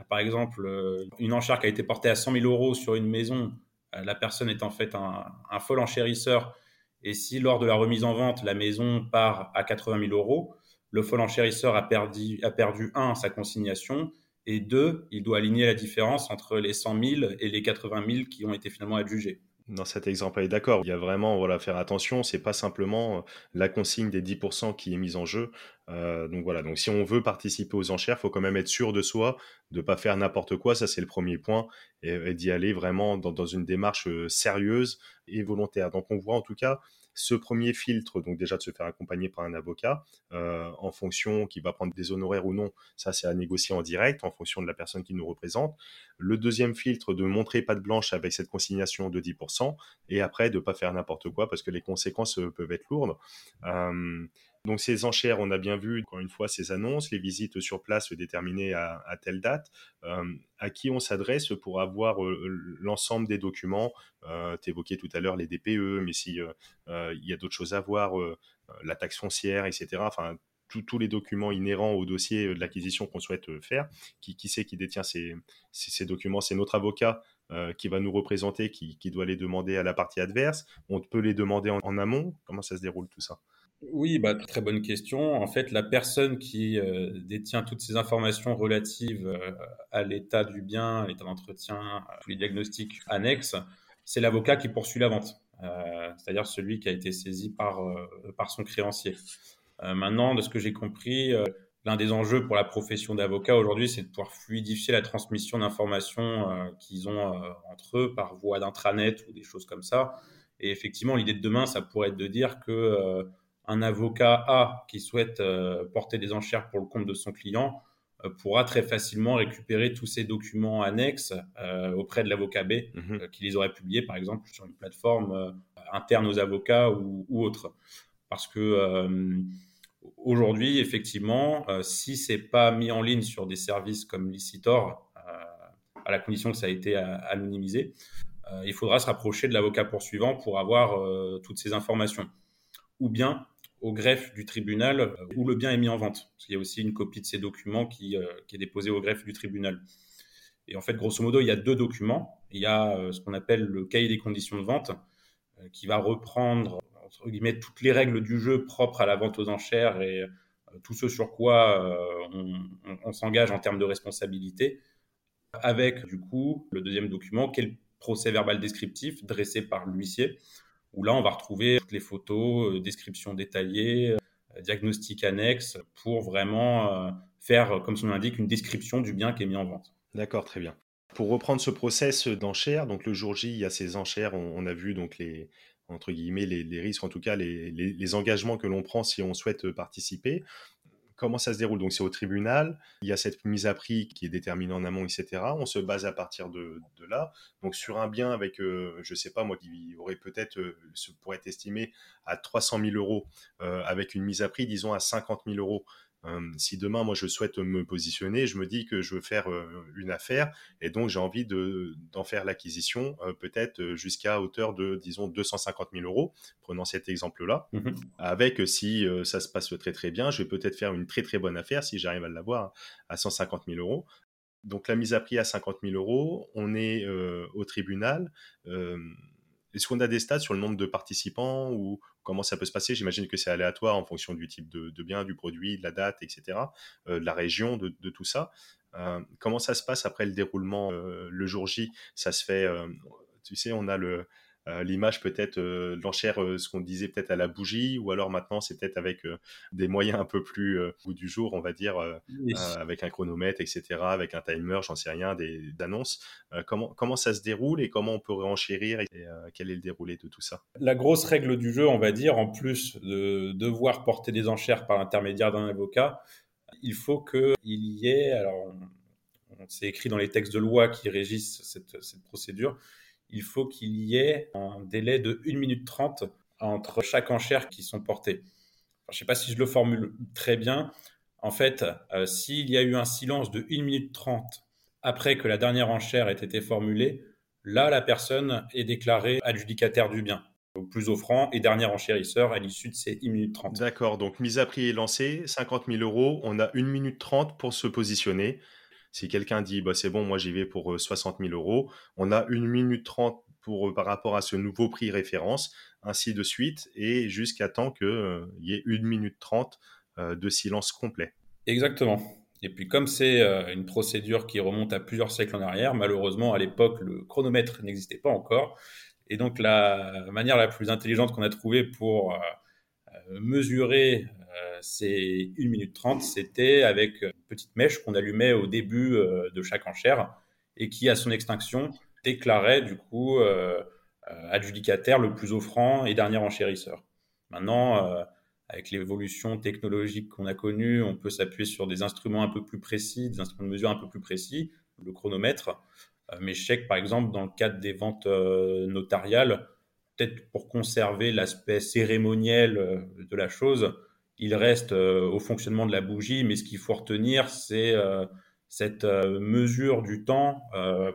[SPEAKER 1] Par exemple, une enchère qui a été portée à 100 000 euros sur une maison, la personne est en fait un, un fol enchérisseur. Et si lors de la remise en vente, la maison part à 80 000 euros, le fol enchérisseur a perdu, a perdu un, sa consignation, et deux, il doit aligner la différence entre les 100 000 et les 80 000 qui ont été finalement adjugés
[SPEAKER 2] dans cet exemple, est d'accord. Il y a vraiment, voilà, faire attention. C'est pas simplement euh, la consigne des 10% qui est mise en jeu. Euh, donc voilà. Donc si on veut participer aux enchères, faut quand même être sûr de soi, de pas faire n'importe quoi. Ça c'est le premier point, et, d'y aller vraiment dans, dans, une démarche euh, sérieuse et volontaire. Donc on voit en tout cas ce premier filtre, donc déjà de se faire accompagner par un avocat, euh, en fonction qui va prendre des honoraires ou non, ça c'est à négocier en direct en fonction de la personne qui nous représente. Le deuxième filtre, de montrer pas de blanche avec cette consignation de 10%, et après de pas faire n'importe quoi parce que les conséquences euh, peuvent être lourdes. Euh, donc ces enchères, on a bien vu, encore une fois, ces annonces, les visites sur place déterminées à, telle date, euh, à qui on s'adresse pour avoir euh, l'ensemble des documents? Euh, tu évoquais tout à l'heure les DPE, mais s'il il y a d'autres choses à voir, la taxe foncière, etc. Enfin, tous les documents inhérents au dossier de l'acquisition qu'on souhaite faire. Qui, c'est qui détient ces, documents? C'est notre avocat qui va nous représenter, qui, doit les demander à la partie adverse. On peut les demander en amont? Comment ça se déroule tout ça?
[SPEAKER 1] Oui, bah, très bonne question. En fait, la personne qui euh, détient toutes ces informations relatives euh, à l'état du bien, l'état d'entretien, tous les diagnostics annexes, c'est l'avocat qui poursuit la vente, euh, c'est-à-dire celui qui a été saisi par, par son créancier. maintenant, de ce que j'ai compris, l'un des enjeux pour la profession d'avocat aujourd'hui, c'est de pouvoir fluidifier la transmission d'informations qu'ils ont entre eux par voie d'intranet ou des choses comme ça. Et effectivement, l'idée de demain, ça pourrait être de dire que un avocat A qui souhaite euh, porter des enchères pour le compte de son client euh, pourra très facilement récupérer tous ces documents annexes euh, auprès de l'avocat B mhm. qui les aurait publiés par exemple sur une plateforme interne aux avocats ou, autre. Parce que aujourd'hui, effectivement, si c'est pas mis en ligne sur des services comme Licitor, à la condition que ça a été anonymisé, il faudra se rapprocher de l'avocat poursuivant pour avoir toutes ces informations. Ou bien au greffe du tribunal euh, où le bien est mis en vente. Il y a aussi une copie de ces documents qui, euh, qui est déposée au greffe du tribunal. Et en fait, grosso modo, il y a deux documents. Il y a euh, ce qu'on appelle le cahier des conditions de vente, qui va reprendre entre guillemets, toutes les règles du jeu propres à la vente aux enchères et tout ce sur quoi on, on s'engage en termes de responsabilité, avec du coup le deuxième document, qui est le procès verbal descriptif dressé par l'huissier, où là, on va retrouver toutes les photos, euh, descriptions détaillées, euh, diagnostics annexes, pour vraiment euh, faire, comme son l'indique, une description du bien qui est mis en vente.
[SPEAKER 2] D'accord, très bien. Pour reprendre ce process d'enchères, donc le jour J, il y a ces enchères, on, a vu donc les entre guillemets les, risques, en tout cas les engagements que l'on prend si on souhaite participer comment ça se déroule Donc c'est au tribunal, il y a cette mise à prix qui est déterminée en amont, etc. On se base à partir de, là. Donc sur un bien avec, euh, je sais pas moi, qui aurait peut-être, euh, pourrait être estimé à 300 000 euros, euh, avec une mise à prix, disons, à 50 000 euros. Euh, si demain, moi, je souhaite me positionner, je me dis que je veux faire euh, une affaire et donc j'ai envie d'en faire l'acquisition, euh, peut-être jusqu'à hauteur de, disons, 250 000 euros, prenant cet exemple-là. Mmh Avec, si ça se passe très très bien, je vais peut-être faire une très très bonne affaire si j'arrive à l'avoir à 150 000 euros. Donc la mise à prix à 50 000 euros, on est au tribunal. Est-ce qu'on a des stats sur le nombre de participants ou comment ça peut se passer J'imagine que c'est aléatoire en fonction du type de, bien, du produit, de la date, etc., euh, de la région, de, tout ça. Euh, comment ça se passe après le déroulement euh, le jour J? Ça se fait, tu sais, on a le, euh, l'image peut-être euh, l'enchère, euh, ce qu'on disait peut-être à la bougie, ou alors maintenant c'est peut-être avec des moyens un peu plus bout du jour, on va dire, avec un chronomètre, etc., avec un timer, j'en sais rien, des annonces. comment, comment ça se déroule et comment on peut renchérir et quel est le déroulé de tout ça?
[SPEAKER 1] La grosse règle du jeu, on va dire, en plus de devoir porter des enchères par l'intermédiaire d'un avocat, il faut qu'il y ait, alors c'est écrit dans les textes de loi qui régissent cette, cette procédure, il faut qu'il y ait un délai de 1 minute 30 entre chaque enchère qui sont portées. je ne sais pas si je le formule très bien. En fait, euh, s'il y a eu un silence de 1 minute 30 après que la dernière enchère ait été formulée, là, la personne est déclarée adjudicataire du bien. au plus offrant et dernier enchérisseur à l'issue de ces 1 minute 30.
[SPEAKER 2] D'accord, donc mise à prix est lancée, 50 000 euros, on a 1 minute 30 pour se positionner. Si quelqu'un dit bah, c'est bon, moi j'y vais pour 60 000 euros, on a 1 minute 30 pour, par rapport à ce nouveau prix référence, ainsi de suite, et jusqu'à temps qu'il y ait 1 minute 30 de silence complet.
[SPEAKER 1] Exactement. Et puis comme c'est euh, une procédure qui remonte à plusieurs siècles en arrière, malheureusement à l'époque le chronomètre n'existait pas encore. Et donc la manière la plus intelligente qu'on a trouvée pour euh, euh, mesurer ces 1 minute 30, c'était avec une petite mèche qu'on allumait au début de chaque enchère et qui à son extinction déclarait du coup adjudicataire le plus offrant et dernier enchérisseur. Maintenant, avec l'évolution technologique qu'on a connue, on peut s'appuyer sur des instruments un peu plus précis, des instruments de mesure un peu plus précis, le chronomètre. Euh, mais je par exemple, dans le cadre des ventes euh, notariales, peut-être pour conserver l'aspect cérémoniel euh, de la chose, il reste au fonctionnement de la bougie, mais ce qu'il faut retenir, c'est cette mesure du temps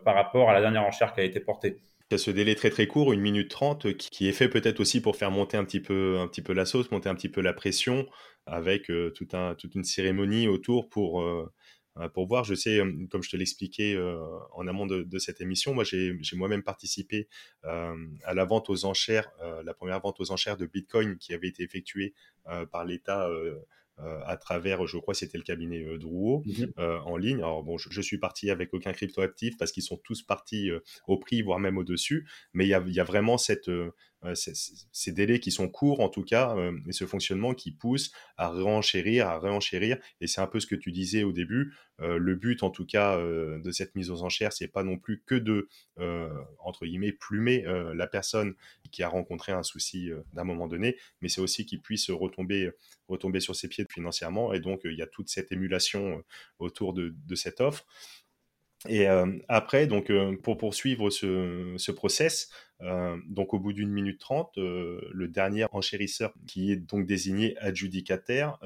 [SPEAKER 1] par rapport à la dernière enchère qui a été portée.
[SPEAKER 2] Il y a ce délai très très court, une minute trente, qui est fait peut-être aussi pour faire monter un petit peu, un petit peu la sauce, monter un petit peu la pression, avec euh, tout toute une cérémonie autour pour, euh, euh, pour voir. Je sais, comme je te l'expliquais en amont de, de, cette émission, moi j'ai moi-même participé à la vente aux enchères, la première vente aux enchères de Bitcoin qui avait été effectuée par l'État euh, à travers, je crois, c'était le cabinet euh, Drouot mhm. euh, en ligne. Alors bon, je, suis parti avec aucun crypto actif parce qu'ils sont tous partis au prix, voire même au-dessus. Mais il y a, vraiment cette, ces délais qui sont courts en tout cas, et ce fonctionnement qui pousse à renchérir, à réenchérir. Et c'est un peu ce que tu disais au début. le but en tout cas de cette mise aux enchères, c'est pas non plus que de entre guillemets plumer la personne qui a rencontré un souci d'un moment donné, mais c'est aussi qu'il puisse retomber retomber sur ses pieds financièrement. Et donc il y a toute cette émulation autour de cette offre. Et euh, après, donc, euh, pour poursuivre ce, ce process, euh, donc au bout d'une minute trente, le dernier enchérisseur qui est donc désigné adjudicataire,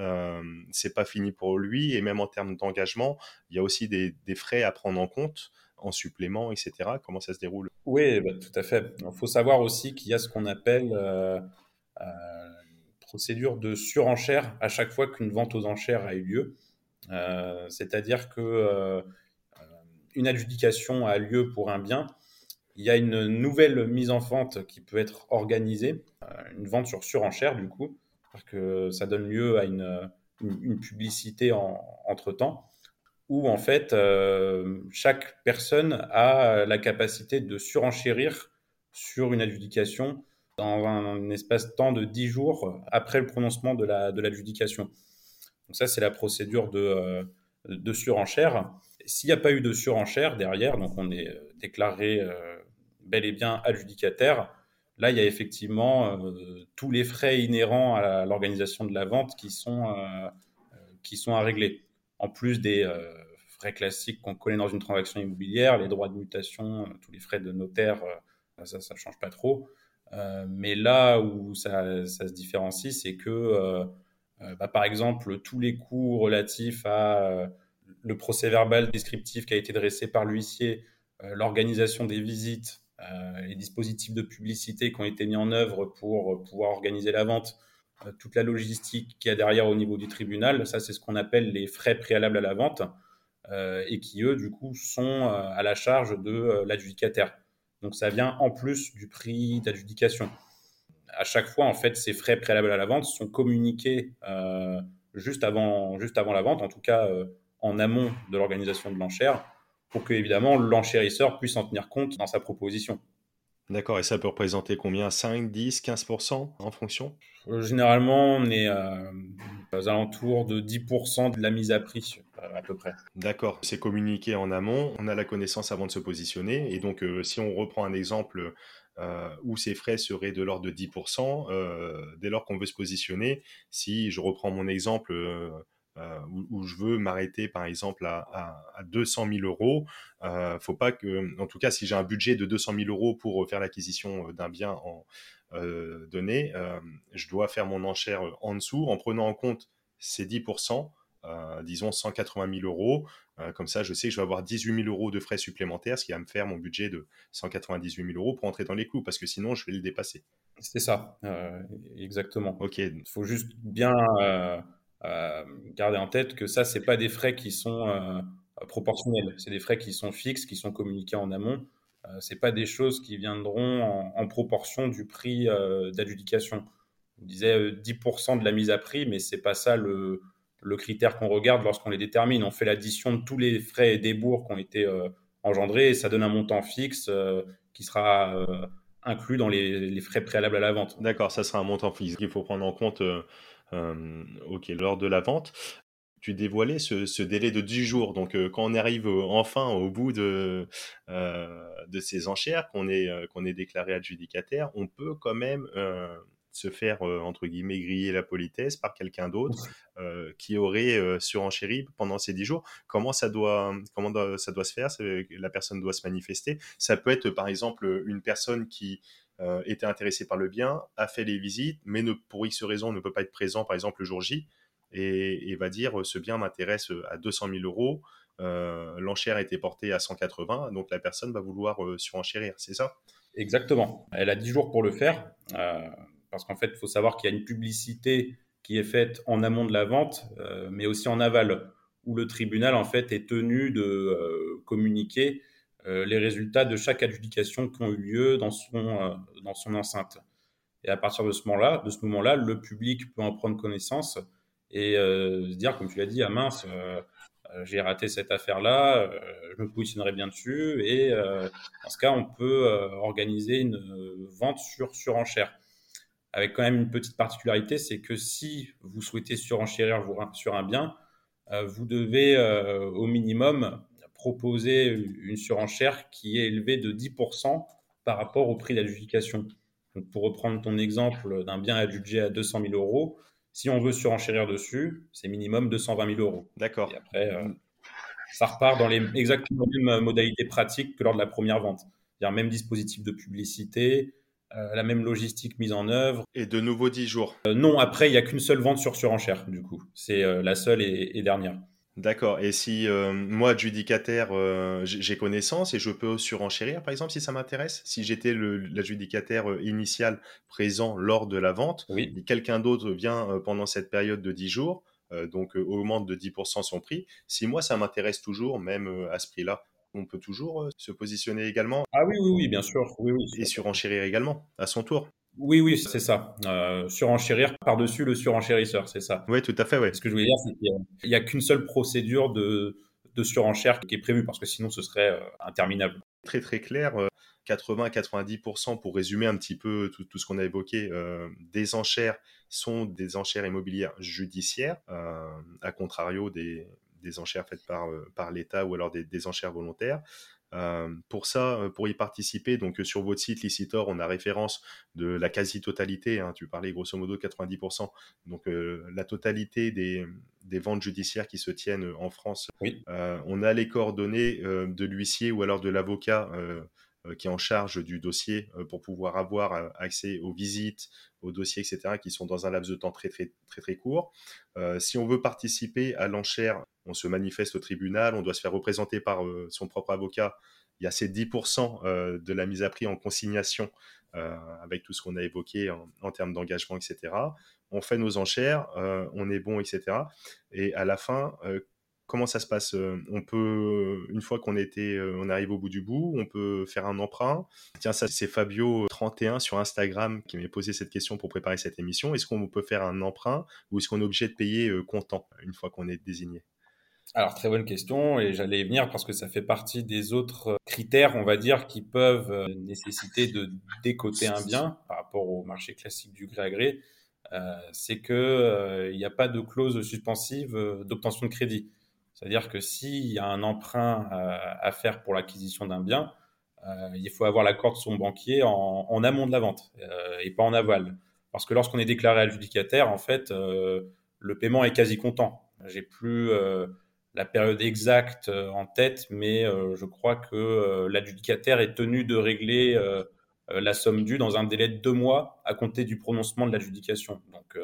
[SPEAKER 2] c'est pas fini pour lui. Et même en termes d'engagement, il y a aussi des, des, frais à prendre en compte en supplément, etc. Comment ça se déroule?
[SPEAKER 1] Oui, bah, tout à fait. Il faut savoir aussi qu'il y a ce qu'on appelle procédure de surenchère à chaque fois qu'une vente aux enchères a eu lieu. C'est-à-dire que une adjudication a lieu pour un bien, il y a une nouvelle mise en vente qui peut être organisée, euh, une vente sur surenchère du coup, parce que ça donne lieu à une, une, publicité en, entre-temps, où en fait euh, chaque personne a la capacité de surenchérir sur une adjudication dans un, espace de temps de 10 jours après le prononcement de l'adjudication. La, de Donc ça, c'est la procédure de, euh, de surenchère. S'il n'y a pas eu de surenchère derrière, donc on est euh, déclaré euh, bel et bien adjudicataire, là, il y a effectivement euh, tous les frais inhérents à l'organisation de la vente qui sont, qui sont à régler. En plus des frais classiques qu'on connaît dans une transaction immobilière, les droits de mutation, tous les frais de notaire, ça ne change pas trop. mais là où ça, se différencie, c'est que, bah, par exemple, tous les coûts relatifs à le procès verbal descriptif qui a été dressé par l'huissier, euh, l'organisation des visites, euh, les dispositifs de publicité qui ont été mis en œuvre pour pouvoir organiser la vente, euh, toute la logistique qu'il y a derrière au niveau du tribunal, ça c'est ce qu'on appelle les frais préalables à la vente et qui eux du coup sont à la charge de l'adjudicataire. Donc ça vient en plus du prix d'adjudication. À chaque fois en fait ces frais préalables à la vente sont communiqués juste avant juste avant la vente, en tout cas en amont de l'organisation de l'enchère pour que évidemment l'enchérisseur puisse en tenir compte dans sa proposition.
[SPEAKER 2] D'accord, et ça peut représenter combien? 5, 10, 15% en fonction?
[SPEAKER 1] Euh, Généralement, on est euh, aux alentours de 10% de la mise à prix euh, à peu près.
[SPEAKER 2] D'accord, c'est communiqué en amont, on a la connaissance avant de se positionner, et donc si on reprend un exemple où ces frais seraient de l'ordre de 10%, dès lors qu'on veut se positionner, si je reprends mon exemple euh, où, je veux m'arrêter par exemple à, 200 000 euros, euh, faut pas que, en tout cas, si j'ai un budget de 200 000 euros pour faire l'acquisition euh, d'un bien en, donné, je dois faire mon enchère en dessous en prenant en compte ces 10%. disons 180 000 euros. comme ça, je sais que je vais avoir 18 000 euros de frais supplémentaires, ce qui va me faire mon budget de 198 000 euros pour entrer dans les clous, parce que sinon, je vais le dépasser.
[SPEAKER 1] C'est ça, exactement.
[SPEAKER 2] Ok.
[SPEAKER 1] Il faut juste bien garder en tête que ça, c'est pas des frais qui sont proportionnels. C'est des frais qui sont fixes, qui sont communiqués en amont. Euh, c'est pas des choses qui viendront en, proportion du prix d'adjudication. On disait 10% de la mise à prix, mais c'est pas ça le, critère qu'on regarde lorsqu'on les détermine. On fait l'addition de tous les frais et débours qui ont été euh, engendrés et ça donne un montant fixe euh, qui sera euh, inclus dans les, frais préalables à la vente.
[SPEAKER 2] D'accord, ça sera un montant fixe qu'il faut prendre en compte ok, lors de la vente. Tu dévoilais ce, délai de 10 jours. Donc, quand on arrive enfin au bout de, de ces enchères, qu'on est, qu'on est déclaré adjudicataire, on peut quand même se faire, entre guillemets, griller la politesse par quelqu'un d'autre qui aurait surenchéri pendant ces dix jours. Comment ça doit, comment ça doit se faire? La personne doit se manifester. Ça peut être, par exemple, une personne qui était intéressée par le bien, a fait les visites, mais ne, pour X raison ne peut pas être présent, par exemple, le jour J, et, va dire ce bien m'intéresse à 200 000 euros. L'enchère a été portée à 180, donc la personne va vouloir surenchérir, c'est ça?
[SPEAKER 1] Exactement. Elle a 10 jours pour le faire parce qu'en fait, il faut savoir qu'il y a une publicité qui est faite en amont de la vente, euh, mais aussi en aval, où le tribunal en fait est tenu de euh, communiquer euh, les résultats de chaque adjudication qui ont eu lieu dans son, dans son enceinte. Et à partir de ce moment-là, de ce moment-là, le public peut en prendre connaissance et se dire, comme tu l'as dit, ah mince, j'ai raté cette affaire-là, je me positionnerai bien dessus. Et dans ce cas, on peut organiser une vente sur surenchère avec quand même une petite particularité, c'est que si vous souhaitez surenchérir sur un bien, euh, vous devez euh, au minimum proposer une surenchère qui est élevée de 10% par rapport au prix d'adjudication. Donc pour reprendre ton exemple d'un bien adjugé à 200 000 euros, si on veut surenchérir dessus, c'est minimum 220 000 euros.
[SPEAKER 2] D'accord.
[SPEAKER 1] Et après, euh, ça repart dans les exactement les mêmes modalités pratiques que lors de la première vente. C'est-à-dire même dispositif de publicité, euh, la même logistique mise en œuvre.
[SPEAKER 2] Et de nouveau 10 jours
[SPEAKER 1] euh, Non, après, il n'y a qu'une seule vente sur surenchère, du coup. C'est la seule et, dernière.
[SPEAKER 2] D'accord. Et si moi, adjudicataire, j'ai connaissance et je peux surenchérir, par exemple, si ça m'intéresse? Si j'étais l'adjudicataire initial présent lors de la vente,
[SPEAKER 1] oui.
[SPEAKER 2] et quelqu'un d'autre vient pendant cette période de 10 jours, donc augmente de 10% son prix, si moi, ça m'intéresse toujours, même à ce prix-là, on peut toujours euh, se positionner également?
[SPEAKER 1] Ah oui, oui, oui, bien sûr. Oui, oui.
[SPEAKER 2] Et surenchérir également, à son tour.
[SPEAKER 1] Oui, oui, c'est ça. Euh, surenchérir par-dessus le surenchérisseur, c'est ça.
[SPEAKER 2] Oui, tout à fait, oui.
[SPEAKER 1] Ce que je voulais dire, c'est qu'il n'y a, qu'une seule procédure de, de, surenchère qui est prévue, parce que sinon ce serait euh, interminable.
[SPEAKER 2] Très, très clair. 80-90% pour résumer un petit peu tout, ce qu'on a évoqué, des enchères sont des enchères immobilières judiciaires, à contrario des, des enchères faites par, euh, par l'État ou alors des, enchères volontaires. Euh, pour ça, euh, pour y participer, donc sur votre site Licitor, on a référence de la quasi-totalité, hein, tu parlais grosso modo de 90%, donc la totalité des, des, ventes judiciaires qui se tiennent en France.
[SPEAKER 1] Oui.
[SPEAKER 2] on a les coordonnées de l'huissier ou alors de l'avocat euh, qui est en charge du dossier euh, pour pouvoir avoir euh, accès aux visites, aux dossiers, etc., qui sont dans un laps de temps très très très très court. si on veut participer à l'enchère, on se manifeste au tribunal, on doit se faire représenter par son propre avocat. Il y a ces 10% de la mise à prix en consignation avec tout ce qu'on a évoqué en, termes d'engagement, etc. On fait nos enchères, on est bon, etc. Et à la fin, comment ça se passe euh, On peut, euh, une fois qu'on était, euh, on arrive au bout du bout, on peut faire un emprunt. Tiens, ça c'est Fabio31 sur Instagram qui m'a posé cette question pour préparer cette émission. Est-ce qu'on peut faire un emprunt ou est-ce qu'on est obligé de payer comptant une fois qu'on est désigné?
[SPEAKER 1] Alors, très bonne question, et j'allais y venir parce que ça fait partie des autres critères, on va dire, qui peuvent nécessiter de décoter un bien par rapport au marché classique du gré à gré. c'est qu'il n'y a pas de clause suspensive d'obtention de crédit. C'est-à-dire que s'il y a un emprunt à, faire pour l'acquisition d'un bien, euh, il faut avoir l'accord de son banquier en, amont de la vente euh, et pas en aval. Parce que lorsqu'on est déclaré adjudicataire, en fait, euh, le paiement est quasi comptant. J'ai plus la période exacte en tête, mais je crois que l'adjudicataire est tenu de régler la somme due dans un délai de deux mois à compter du prononcement de l'adjudication. Donc,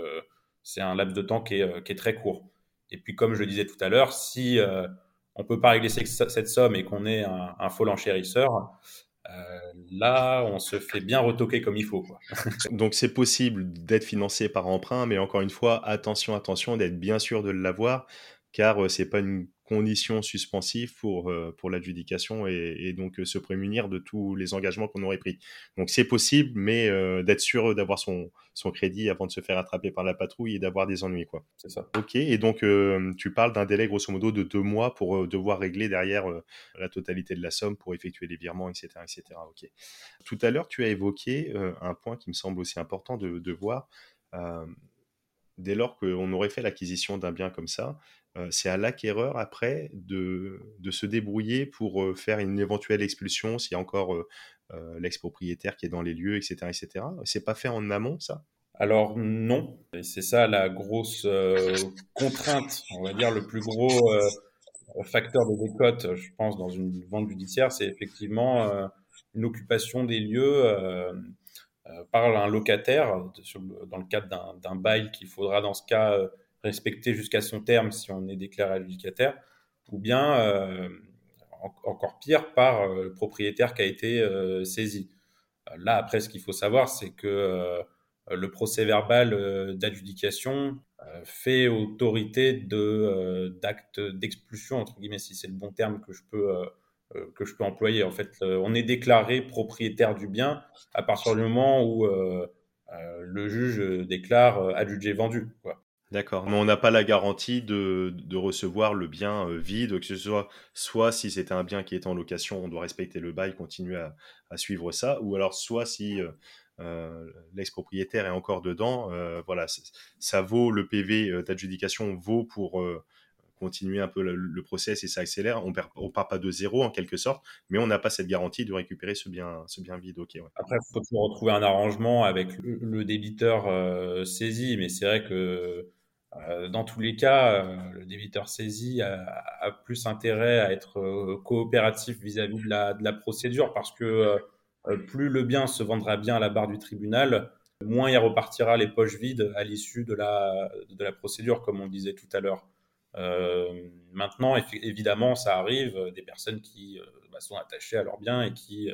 [SPEAKER 1] c'est un laps de temps qui est très court. Et puis, comme je le disais tout à l'heure, si euh, on ne peut pas régler cette somme et qu'on est un, un faux enchérisseur, là, on se fait bien retoquer comme il faut.
[SPEAKER 2] Donc c'est possible d'être financé par emprunt, mais encore une fois, attention, attention, d'être bien sûr de l'avoir, car c'est pas une conditions suspensives pour, euh, pour l'adjudication et, donc euh, se prémunir de tous les engagements qu'on aurait pris. Donc c'est possible, mais euh, d'être sûr d'avoir son, son crédit avant de se faire attraper par la patrouille et d'avoir des ennuis. quoi.
[SPEAKER 1] C'est ça.
[SPEAKER 2] Ok, et donc tu parles d'un délai grosso modo de deux mois pour devoir régler derrière la totalité de la somme pour effectuer les virements, etc. etc. Ok. Tout à l'heure, tu as évoqué un point qui me semble aussi important de, de voir dès lors qu'on aurait fait l'acquisition d'un bien comme ça, euh, c'est à l'acquéreur après de, de, se débrouiller pour faire une éventuelle expulsion s'il y a encore l'ex-propriétaire qui est dans les lieux, etc. etc. C'est pas fait en amont, ça?
[SPEAKER 1] Alors non, c'est ça la grosse contrainte, on va dire le plus gros facteur de décote, je pense, dans une vente judiciaire, c'est effectivement une occupation des lieux par un locataire dans le cadre d'un bail qu'il faudra dans ce cas respecté jusqu'à son terme si on est déclaré adjudicataire, ou bien, euh, encore pire, par euh, le propriétaire qui a été euh, saisi. Là, après, ce qu'il faut savoir, c'est que le procès verbal d'adjudication fait autorité de d'actes d'expulsion entre guillemets si c'est le bon terme que je peux que je peux employer en fait on est déclaré propriétaire du bien à partir du moment où le juge déclare adjugé vendu.
[SPEAKER 2] D'accord, mais on n'a pas la garantie de, recevoir le bien euh, vide, que ce soit soit si c'était un bien qui est en location, on doit respecter le bail, continuer à, à suivre ça, ou alors soit si euh, euh l'ex-propriétaire est encore dedans, voilà, ça vaut le PV d'adjudication vaut pour continuer un peu le, process et ça accélère. On perd, part pas de zéro en quelque sorte, mais on n'a pas cette garantie de récupérer ce bien, vide.
[SPEAKER 1] Après, il faut retrouver un arrangement avec le, débiteur saisi, mais c'est vrai que euh, dans tous les cas, euh, le débiteur saisi a, plus intérêt à être euh, coopératif vis-à-vis de, la, procédure parce que plus le bien se vendra bien à la barre du tribunal, moins il repartira les poches vides à l'issue de la, de la procédure, comme on disait tout à l'heure. Maintenant, évidemment, ça arrive des personnes qui bah, sont attachées à leur bien et qui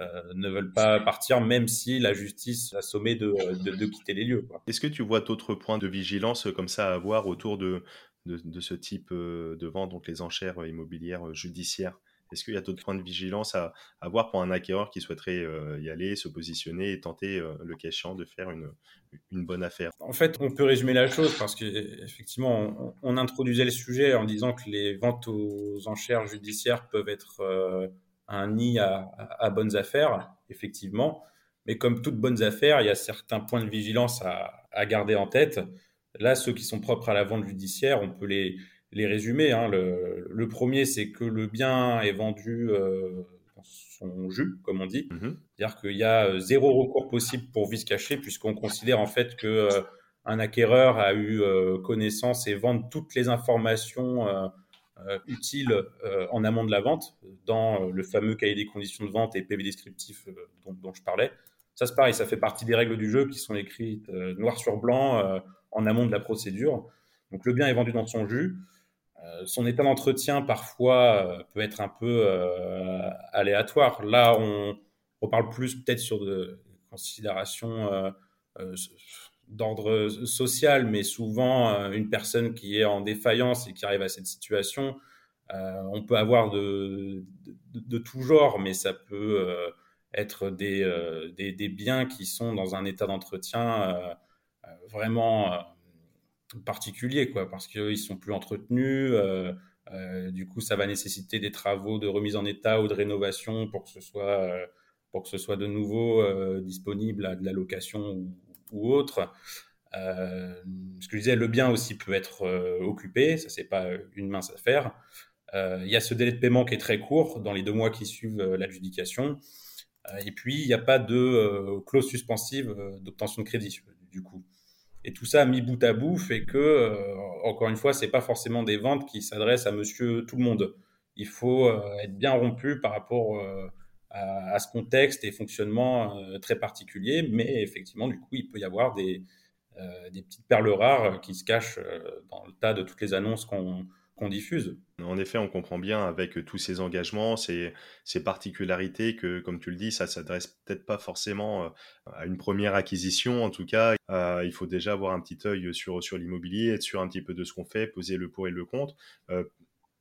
[SPEAKER 1] euh, ne veulent pas partir, même si la justice a sommé de, de, quitter les lieux.
[SPEAKER 2] Est-ce que tu vois d'autres points de vigilance comme ça à avoir autour de, ce type euh, de vente, donc les enchères immobilières judiciaires? Est-ce qu'il y a d'autres points de vigilance à avoir pour un acquéreur qui souhaiterait euh, y aller, se positionner et tenter, le cas de faire une, bonne affaire?
[SPEAKER 1] En fait, on peut résumer la chose parce qu'effectivement, on, on, introduisait le sujet en disant que les ventes aux enchères judiciaires peuvent être un nid à, bonnes affaires, effectivement. Mais comme toutes bonnes affaires, il y a certains points de vigilance à, garder en tête. Là, ceux qui sont propres à la vente judiciaire, on peut les, les résumer. Hein. Le, premier, c'est que le bien est vendu euh, dans son jus, comme on dit. Mm-hmm. C'est-à-dire qu'il y a euh, zéro recours possible pour vice caché, puisqu'on considère en fait que euh, un acquéreur a eu connaissance et vend toutes les informations utile euh, en amont de la vente, dans le fameux cahier des conditions de vente et PV descriptif dont, je parlais. Ça, c'est pareil, ça fait partie des règles du jeu qui sont écrites noir sur blanc en amont de la procédure. Donc le bien est vendu dans son jus. Son état d'entretien, parfois, peut être un peu aléatoire. Là, on, on parle plus peut-être sur de considérations d'ordre social, mais souvent euh, une personne qui est en défaillance et qui arrive à cette situation, euh, on peut avoir de, de, tout genre, mais ça peut euh, être des, des, des, biens qui sont dans un état d'entretien vraiment particulier, quoi, parce qu'ils sont plus entretenus. du coup, ça va nécessiter des travaux de remise en état ou de rénovation pour que ce soit, pour que ce soit de nouveau disponible à de la location ou, ou autre. Euh, ce que je disais, le bien aussi peut être euh, occupé, ça c'est pas une mince affaire. Euh, il y a ce délai de paiement qui est très court dans les deux mois qui suivent l'adjudication. et puis il n'y a pas de clause suspensive d'obtention de crédit du coup. Et tout ça mis bout à bout fait que, encore une fois, c'est pas forcément des ventes qui s'adressent à monsieur tout le monde. Il faut être bien rompu par rapport à, ce contexte et fonctionnement euh, très particulier, mais effectivement, du coup, il peut y avoir des, euh, des petites perles rares qui se cachent euh, dans le tas de toutes les annonces qu'on diffuse.
[SPEAKER 2] En effet, on comprend bien avec tous ces engagements, ces, particularités que, comme tu le dis, ça s'adresse peut-être pas forcément à une première acquisition. En tout cas, il faut déjà avoir un petit œil sur, l'immobilier, être sûr un petit peu de ce qu'on fait, poser le pour et le contre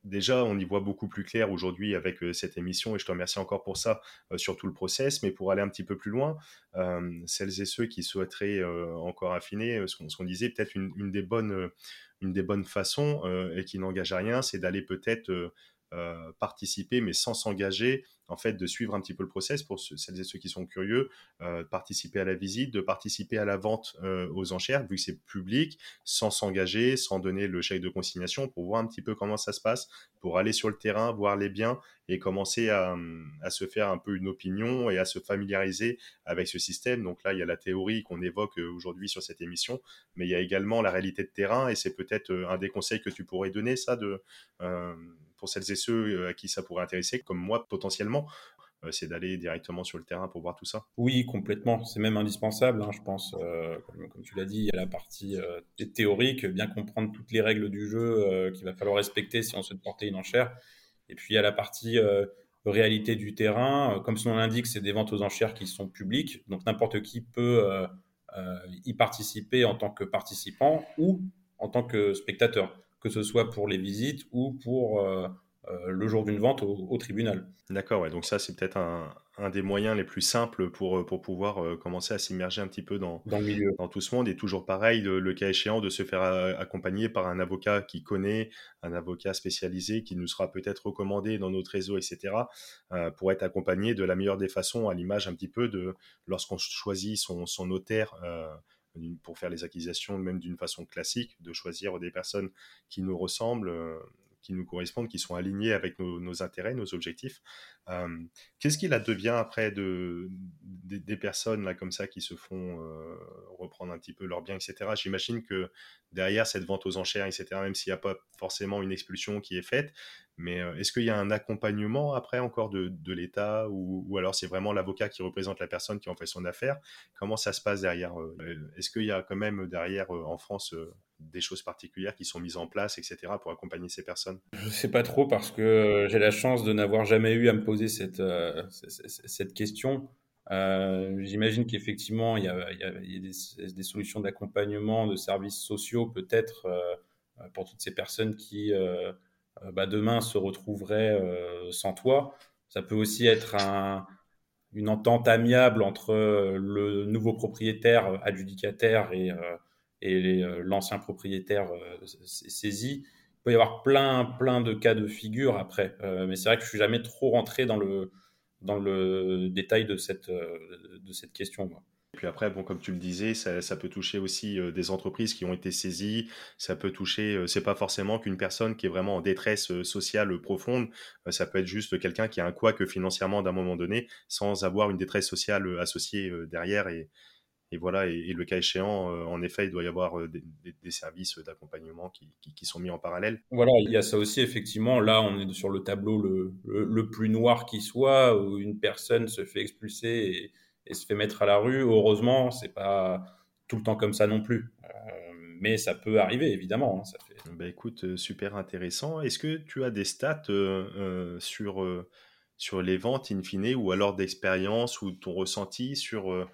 [SPEAKER 2] déjà, on y voit beaucoup plus clair aujourd'hui avec euh, cette émission et je te remercie encore pour ça euh, sur tout le process. Mais pour aller un petit peu plus loin, euh, celles et ceux qui souhaiteraient encore affiner ce qu'on disait, peut-être une, des bonnes, une des bonnes façons et qui n'engage à rien, c'est d'aller peut-être participer mais sans s'engager en fait de suivre un petit peu le process pour celles et ceux qui sont curieux, euh, participer à la visite, de participer à la vente euh, aux enchères, vu que c'est public, sans s'engager, sans donner le chèque de consignation, pour voir un petit peu comment ça se passe, pour aller sur le terrain, voir les biens et commencer à, à se faire un peu une opinion et à se familiariser avec ce système. Donc là, il y a la théorie qu'on évoque euh, aujourd'hui sur cette émission, mais il y a également la réalité de terrain et c'est peut-être un des conseils que tu pourrais donner, ça, de pour celles et ceux à qui ça pourrait intéresser, comme moi potentiellement, euh, c'est d'aller directement sur le terrain pour voir tout ça.
[SPEAKER 1] Oui, complètement. C'est même indispensable, hein, je pense. Euh, comme, tu l'as dit, il y a la partie euh, théorique, bien comprendre toutes les règles du jeu qu'il va falloir respecter si on souhaite porter une enchère. Et puis il y a la partie réalité du terrain. Comme son nom l'indique, c'est des ventes aux enchères qui sont publiques. Donc n'importe qui peut y participer en tant que participant ou en tant que spectateur que ce soit pour les visites ou pour euh, euh, le jour d'une vente au, tribunal.
[SPEAKER 2] D'accord, ouais, donc ça c'est peut-être un, des moyens les plus simples pour, euh, pour pouvoir commencer à s'immerger un petit peu dans,
[SPEAKER 1] dans, le milieu.
[SPEAKER 2] dans tout ce monde. Et toujours pareil, le, cas échéant, de se faire accompagner par un avocat qui connaît, un avocat spécialisé qui nous sera peut-être recommandé dans notre réseau, etc., pour être accompagné de la meilleure des façons, à l'image un petit peu de lorsqu'on choisit son, son notaire pour faire les acquisitions même d'une façon classique, de choisir des personnes qui nous ressemblent, euh, qui nous correspondent, qui sont alignés avec nos, intérêts, nos objectifs. Euh, qu'est-ce qu'il advient après de, des personnes là comme ça qui se font euh, reprendre un petit peu leurs biens, etc. J'imagine que derrière cette vente aux enchères, etc., même s'il n'y a pas forcément une expulsion qui est faite, mais euh, est-ce qu'il y a un accompagnement après encore de, l'État ou, alors c'est vraiment l'avocat qui représente la personne qui en fait son affaire? Comment ça se passe derrière Est-ce qu'il y a quand même derrière en France des choses particulières qui sont mises en place, etc., pour accompagner ces personnes?
[SPEAKER 1] Je ne sais pas trop parce que euh, j'ai la chance de n'avoir jamais eu à me poser cette, euh, cette question. Euh, j'imagine qu'effectivement, il y a, des, solutions d'accompagnement, de services sociaux, peut-être pour toutes ces personnes qui, bah, demain, se retrouveraient sans toi. Ça peut aussi être une entente amiable entre le nouveau propriétaire adjudicataire et et euh, l'ancien propriétaire euh, saisi. Il peut y avoir plein, plein de cas de figure après, euh, mais c'est vrai que je suis jamais trop rentré dans le, dans le détail de cette, de cette question.
[SPEAKER 2] Et puis après, bon, comme tu le disais, ça, peut toucher aussi des entreprises qui ont été saisies. Ça peut toucher, c'est pas forcément qu'une personne qui est vraiment en détresse sociale profonde. ça peut être juste quelqu'un qui a un couac financièrement d'un moment donné, sans avoir une détresse sociale associée derrière. Et, voilà, et, le cas échéant, euh, en effet, il doit y avoir euh, des, services d'accompagnement qui, sont mis en parallèle.
[SPEAKER 1] Voilà, il y a ça aussi, effectivement. Là, on est sur le tableau le, plus noir qui soit, où une personne se fait expulser se fait mettre à la rue. Heureusement, c'est pas tout le temps comme ça non plus. Euh, mais ça peut arriver, évidemment. Hein, ça fait...
[SPEAKER 2] bah, écoute, super intéressant. Est-ce que tu as des stats sur, sur les ventes in fine ou alors d'expérience ou ton ressenti sur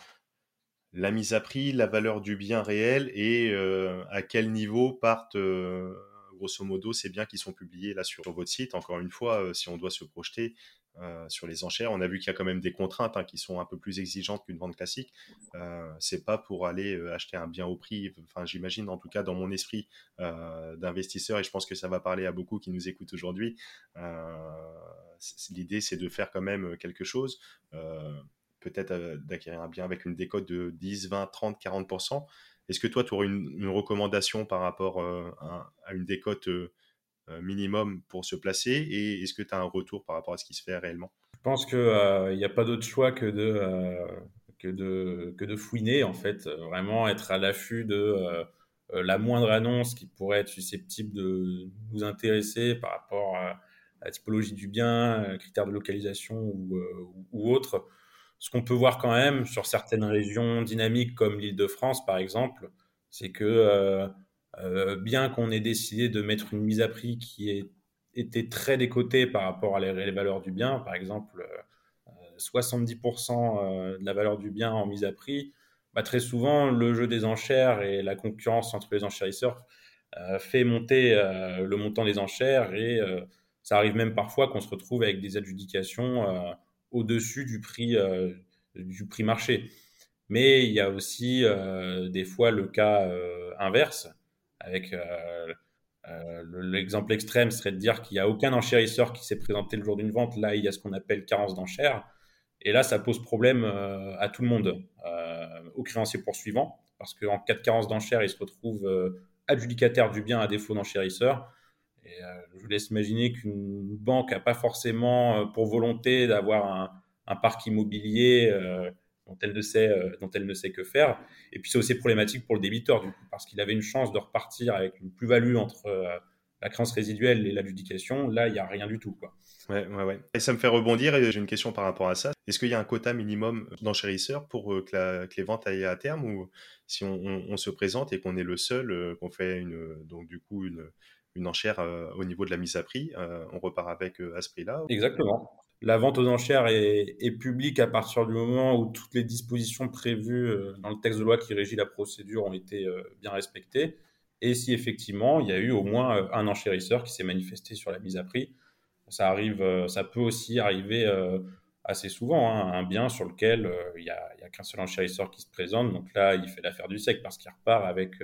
[SPEAKER 2] la mise à prix, la valeur du bien réel et euh, à quel niveau partent, euh, grosso modo, ces biens qui sont publiés là sur votre site? Encore une fois, euh, si on doit se projeter sur les enchères, on a vu qu'il y a quand même des contraintes hein, qui sont un peu plus exigeantes qu'une vente classique. c'est pas pour aller acheter un bien au prix. Enfin, j'imagine en tout cas dans mon esprit d'investisseur et je pense que ça va parler à beaucoup qui nous écoutent aujourd'hui. L'idée, c'est de faire quand même quelque chose peut-être euh, d'acquérir un bien avec une décote de 10, 20, 30, 40%. Est-ce que toi, tu aurais une, recommandation par rapport euh, à, une décote euh, minimum pour se placer et est-ce que tu as un retour par rapport à ce qui se fait réellement?
[SPEAKER 1] Je pense qu'il n'y a pas d'autre choix que de, que, de, que de fouiner, en fait, vraiment être à l'affût de la moindre annonce qui pourrait être susceptible de nous intéresser par rapport à, la typologie du bien, critères de localisation ou, ou autre. Ce qu'on peut voir quand même sur certaines régions dynamiques comme l'Île-de-France, par exemple, c'est que euh, bien qu'on ait décidé de mettre une mise à prix qui ait été très décotée par rapport à les, valeurs du bien, par exemple 70% de la valeur du bien en mise à prix, bah, très souvent le jeu des enchères et la concurrence entre les enchérisseurs fait monter le montant des enchères et ça arrive même parfois qu'on se retrouve avec des adjudications au-dessus du prix, euh, du prix marché. Mais il y a aussi euh, des fois le cas euh, inverse, avec l'exemple extrême serait de dire qu'il n'y a aucun enchérisseur qui s'est présenté le jour d'une vente. Là, il y a ce qu'on appelle carence d'enchères. Et là, ça pose problème à tout le monde, au créancier poursuivant, parce qu'en cas de carence d'enchères, il se retrouve adjudicataire du bien à défaut d'enchérisseur. Et euh, je vous laisse imaginer qu'une banque n'a pas forcément euh, pour volonté d'avoir un, parc immobilier euh, dont elle ne sait dont elle ne sait que faire. Et puis c'est aussi problématique pour le débiteur du coup, parce qu'il avait une chance de repartir avec une plus-value entre la créance résiduelle et l'adjudication. Là, il n'y a rien du tout quoi.
[SPEAKER 2] Ouais, ouais, ouais. Et ça me fait rebondir et j'ai une question par rapport à ça. Est-ce qu'il y a un quota minimum d'enchérisseurs pour que, les ventes aillent à terme ou si on, se présente et qu'on est le seul, qu'on fait une, donc du coup une, une enchère euh, au niveau de la mise à prix, euh, on repart avec euh, à ce prix-là.
[SPEAKER 1] Exactement. La vente aux enchères est, publique à partir du moment où toutes les dispositions prévues dans le texte de loi qui régit la procédure ont été bien respectées. Et si effectivement il y a eu au moins un enchérisseur qui s'est manifesté sur la mise à prix, ça arrive, ça peut aussi arriver assez souvent. Hein, un bien sur lequel il n'y a, a qu'un seul enchérisseur qui se présente, donc là il fait l'affaire du sec parce qu'il repart avec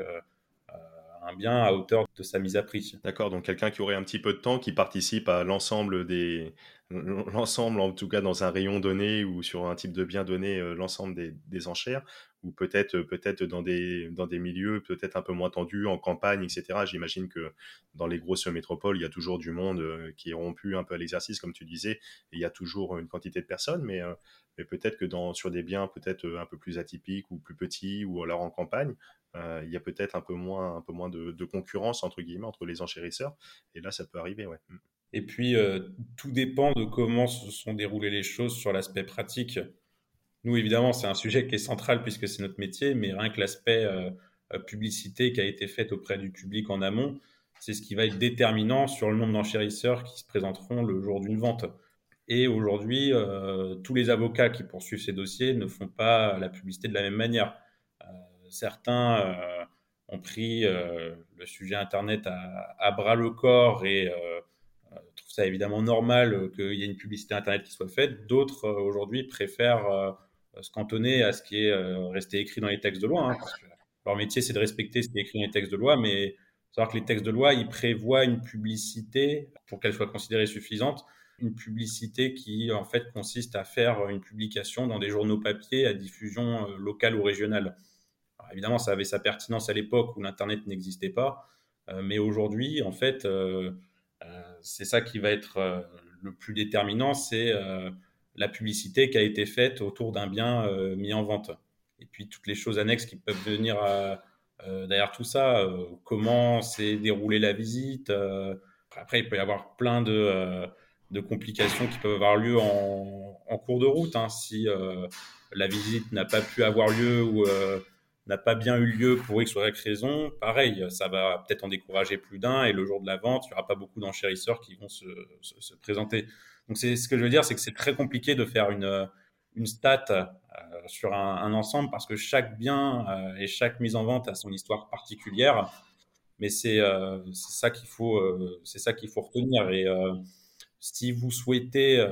[SPEAKER 1] un bien à hauteur de sa mise à prix.
[SPEAKER 2] D'accord, donc quelqu'un qui aurait un petit peu de temps, qui participe à l'ensemble des, l'ensemble en tout cas dans un rayon donné ou sur un type de bien donné, euh, l'ensemble des, enchères, ou peut-être peut-être dans des dans des milieux peut-être un peu moins tendus en campagne, etc. J'imagine que dans les grosses métropoles, il y a toujours du monde euh, qui est rompu un peu à l'exercice, comme tu disais, et il y a toujours une quantité de personnes, mais euh, mais peut-être que dans, sur des biens peut-être un peu plus atypiques ou plus petits ou alors en campagne, euh, il y a peut-être un peu moins, un peu moins de, concurrence entre guillemets entre les enchérisseurs. Et là, ça peut arriver, ouais.
[SPEAKER 1] Et puis, euh, tout dépend de comment se sont déroulées les choses sur l'aspect pratique. Nous, évidemment, c'est un sujet qui est central puisque c'est notre métier, mais rien que l'aspect euh, publicité qui a été fait auprès du public en amont, c'est ce qui va être déterminant sur le nombre d'enchérisseurs qui se présenteront le jour d'une vente. Et aujourd'hui, tous les avocats qui poursuivent ces dossiers ne font pas la publicité de la même manière certains euh, ont pris euh, le sujet Internet à, bras le corps et euh, trouvent ça évidemment normal qu'il y ait une publicité Internet qui soit faite. D'autres, aujourd'hui, préfèrent se cantonner à ce qui est resté écrit dans les textes de loi. Hein, leur métier, c'est de respecter ce qui est écrit dans les textes de loi, mais savoir que les textes de loi, ils prévoient une publicité pour qu'elle soit considérée suffisante, une publicité qui en fait consiste à faire une publication dans des journaux papier à diffusion locale ou régionale évidemment, ça avait sa pertinence à l'époque où l'Internet n'existait pas, euh, mais aujourd'hui, en fait, euh, euh, c'est ça qui va être le plus déterminant, c'est la publicité qui a été faite autour d'un bien mis en vente. Et puis toutes les choses annexes qui peuvent venir derrière tout ça, comment s'est déroulée la visite. après, il peut y avoir plein de, complications qui peuvent avoir lieu en, cours de route. Hein. si la visite n'a pas pu avoir lieu ou n'a pas bien eu lieu pour X ou Y raison, pareil, ça va peut-être en décourager plus d'un et le jour de la vente, il n'y aura pas beaucoup d'enchérisseurs qui vont se, se, présenter. Donc c'est ce que je veux dire, c'est que c'est très compliqué de faire une, une stat euh, sur un, ensemble parce que chaque bien euh, et chaque mise en vente a son histoire particulière. Mais c'est euh, ça qu'il faut, c'est ça qu'il faut retenir. Et si vous souhaitez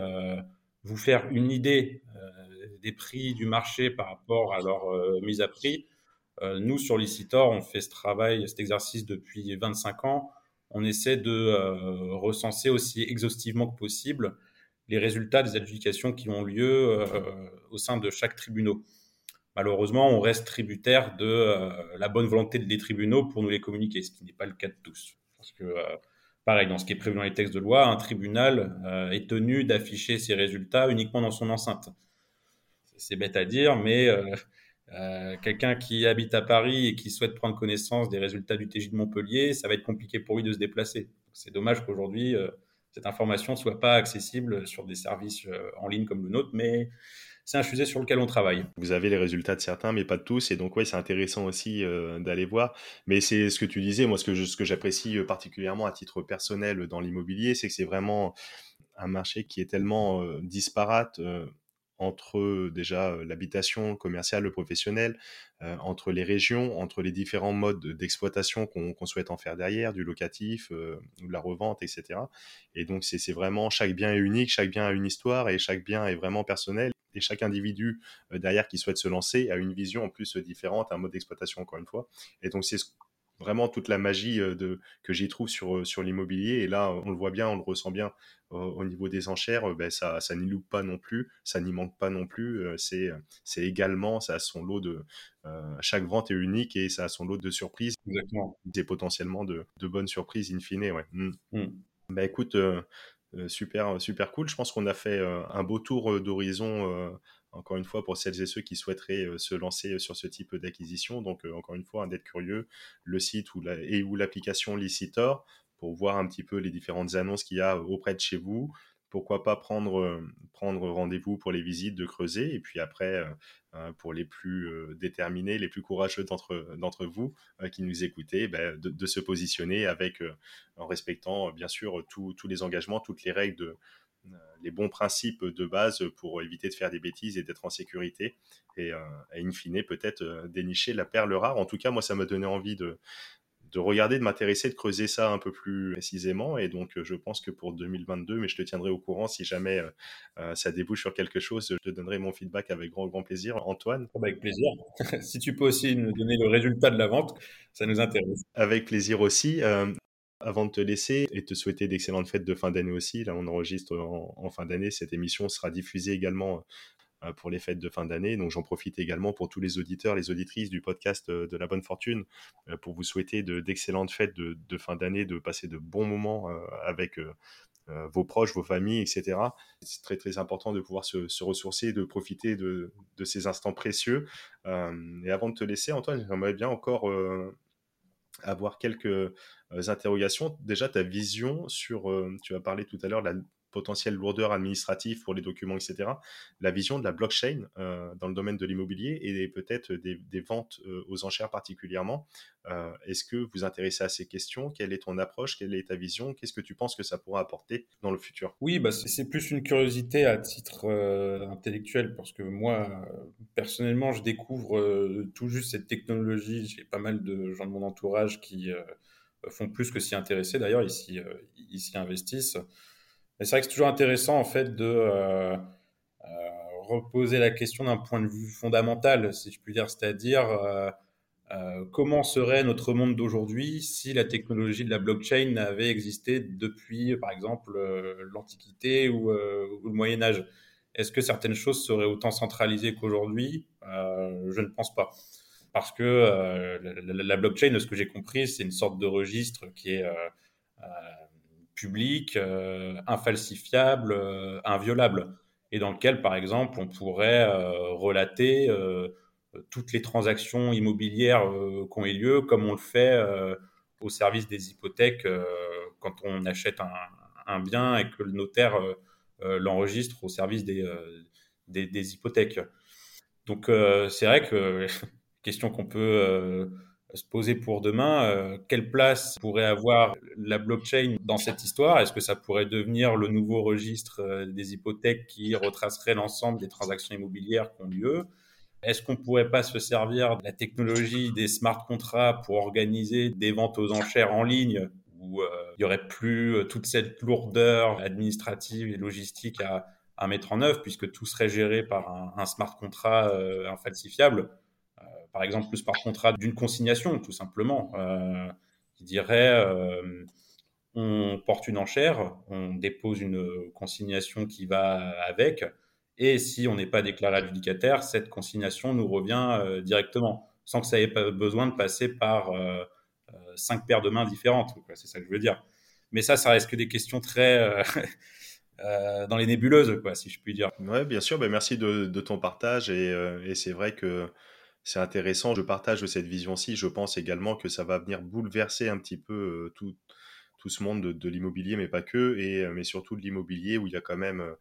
[SPEAKER 1] vous faire une idée des prix du marché par rapport à leur mise à prix, euh, nous, sur Licitor, on fait ce travail, cet exercice depuis 25 ans. On essaie de euh, recenser aussi exhaustivement que possible les résultats des adjudications qui ont lieu euh, au sein de chaque tribunal. Malheureusement, on reste tributaire de la bonne volonté des tribunaux pour nous les communiquer, ce qui n'est pas le cas de tous. Parce que, pareil, dans ce qui est prévu dans les textes de loi, un tribunal est tenu d'afficher ses résultats uniquement dans son enceinte. C'est bête à dire, mais euh, quelqu'un qui habite à Paris et qui souhaite prendre connaissance des résultats du TJ de Montpellier, ça va être compliqué pour lui de se déplacer. C'est dommage qu'aujourd'hui, euh, cette information ne soit pas accessible sur des services euh, en ligne comme le nôtre, mais c'est un sujet sur lequel on travaille.
[SPEAKER 2] Vous avez les résultats de certains, mais pas de tous. Et donc, oui, c'est intéressant aussi d'aller voir. Mais c'est ce que tu disais, moi, ce que, ce que j'apprécie particulièrement à titre personnel dans l'immobilier, c'est que c'est vraiment un marché qui est tellement disparate entre déjà l'habitation commerciale, le professionnel, entre les régions, entre les différents modes d'exploitation qu'on souhaite en faire derrière, du locatif, de la revente, etc. Et donc c'est vraiment chaque bien est unique, chaque bien a une histoire et chaque bien est vraiment personnel. Et chaque individu derrière qui souhaite se lancer a une vision en plus différente, un mode d'exploitation encore une fois. Et donc c'est vraiment toute la magie de, que j'y trouve sur, sur l'immobilier. Et là, on le voit bien, on le ressent bien au niveau des enchères, ben ça, ça n'y loupe pas non plus, ça n'y manque pas non plus. c'est, c'est également, ça a son lot de. chaque vente est unique et ça a son lot de surprises.
[SPEAKER 1] Exactement.
[SPEAKER 2] Et potentiellement de, de bonnes surprises in fine. Ouais. Mmh.
[SPEAKER 1] Mmh.
[SPEAKER 2] Bah écoute, super, super cool. Je pense qu'on a fait un beau tour d'horizon encore une fois, pour celles et ceux qui souhaiteraient se lancer sur ce type d'acquisition. Donc, encore une fois, d'être curieux, le site ou et ou l'application Licitor pour voir un petit peu les différentes annonces qu'il y a auprès de chez vous. Pourquoi pas prendre, rendez-vous pour les visites, de creuser, et puis après, hein, pour les plus déterminés, les plus courageux d'entre, vous qui nous écoutez, ben, de, se positionner avec, en respectant bien sûr tous les engagements, toutes les règles de, les bons principes de base pour éviter de faire des bêtises et d'être en sécurité et, in fine peut-être dénicher la perle rare. En tout cas, moi, ça m'a donné envie de, de regarder, de m'intéresser, de creuser ça un peu plus précisément. Et donc, je pense que pour 2022, mais je te tiendrai au courant si jamais euh, euh, ça débouche sur quelque chose, je te donnerai mon feedback avec grand, grand plaisir. Antoine?
[SPEAKER 1] Oh, Avec plaisir. si tu peux aussi nous donner le résultat de la vente, ça nous intéresse.
[SPEAKER 2] Avec plaisir aussi. Euh, avant de te laisser et te souhaiter d'excellentes fêtes de fin d'année aussi, là on enregistre en, fin d'année, cette émission sera diffusée également euh, pour les fêtes de fin d'année. Donc j'en profite également pour tous les auditeurs, les auditrices du podcast euh, de la bonne fortune, euh, pour vous souhaiter d'excellentes fêtes de, fin d'année, de passer de bons moments avec vos proches, vos familles, etc. C'est très très important de pouvoir se, ressourcer, de profiter de, ces instants précieux. et avant de te laisser, Antoine, j'aimerais bien encore avoir quelques interrogations. Déjà, ta vision sur, tu as parlé tout à l'heure, la potentielle lourdeur administrative pour les documents, etc. La vision de la blockchain euh, dans le domaine de l'immobilier et peut-être des, ventes euh, aux enchères particulièrement. Euh, est-ce que vous intéressez à ces questions? Quelle est ton approche? Quelle est ta vision? Qu'est-ce que tu penses que ça pourra apporter dans le futur?
[SPEAKER 1] Oui, bah, c'est plus une curiosité à titre intellectuel parce que moi, personnellement, je découvre tout juste cette technologie. J'ai pas mal de gens de mon entourage qui font plus que s'y intéresser. D'ailleurs, ils s'y investissent c'est vrai que c'est toujours intéressant en fait de euh, euh, reposer la question d'un point de vue fondamental, si je puis dire, c'est-à-dire euh, comment serait notre monde d'aujourd'hui si la technologie de la blockchain avait existé depuis, par exemple, l'Antiquité ou, le Moyen Âge? Est-ce que certaines choses seraient autant centralisées qu'aujourd'hui? Je ne pense pas. Parce que la, blockchain, de ce que j'ai compris, c'est une sorte de registre qui est public, euh, infalsifiable, euh, inviolable, et dans lequel, par exemple, on pourrait euh, relater toutes les transactions immobilières qui ont eu lieu, comme on le fait au service des hypothèques quand on achète un, bien et que le notaire l'enregistre au service des, des, hypothèques. Donc c'est vrai que question qu'on peut se poser pour demain, euh, quelle place pourrait avoir la blockchain dans cette histoire? Est-ce que ça pourrait devenir le nouveau registre euh, des hypothèques qui retracerait l'ensemble des transactions immobilières qui ont lieu? Est-ce qu'on pourrait pas se servir de la technologie des smart contracts pour organiser des ventes aux enchères en ligne où euh, il y aurait plus toute cette lourdeur administrative et logistique à, mettre en œuvre puisque tout serait géré par un, smart contract infalsifiable par exemple, plus par contrat d'une consignation, tout simplement, euh, qui dirait euh, on porte une enchère, on dépose une consignation qui va avec, et si on n'est pas déclaré adjudicataire, cette consignation nous revient euh, directement, sans que ça ait besoin de passer par cinq paires de mains différentes. C'est ça que je veux dire. Mais ça, ça reste que des questions très dans les nébuleuses, si je puis dire.
[SPEAKER 2] Oui, bien sûr. Ben, merci de, ton partage. Et c'est vrai que c'est intéressant. Je partage cette vision-ci. Je pense également que ça va venir bouleverser un petit peu tout, tout ce monde de, l'immobilier, mais pas que, et, mais surtout de l'immobilier où il y a quand même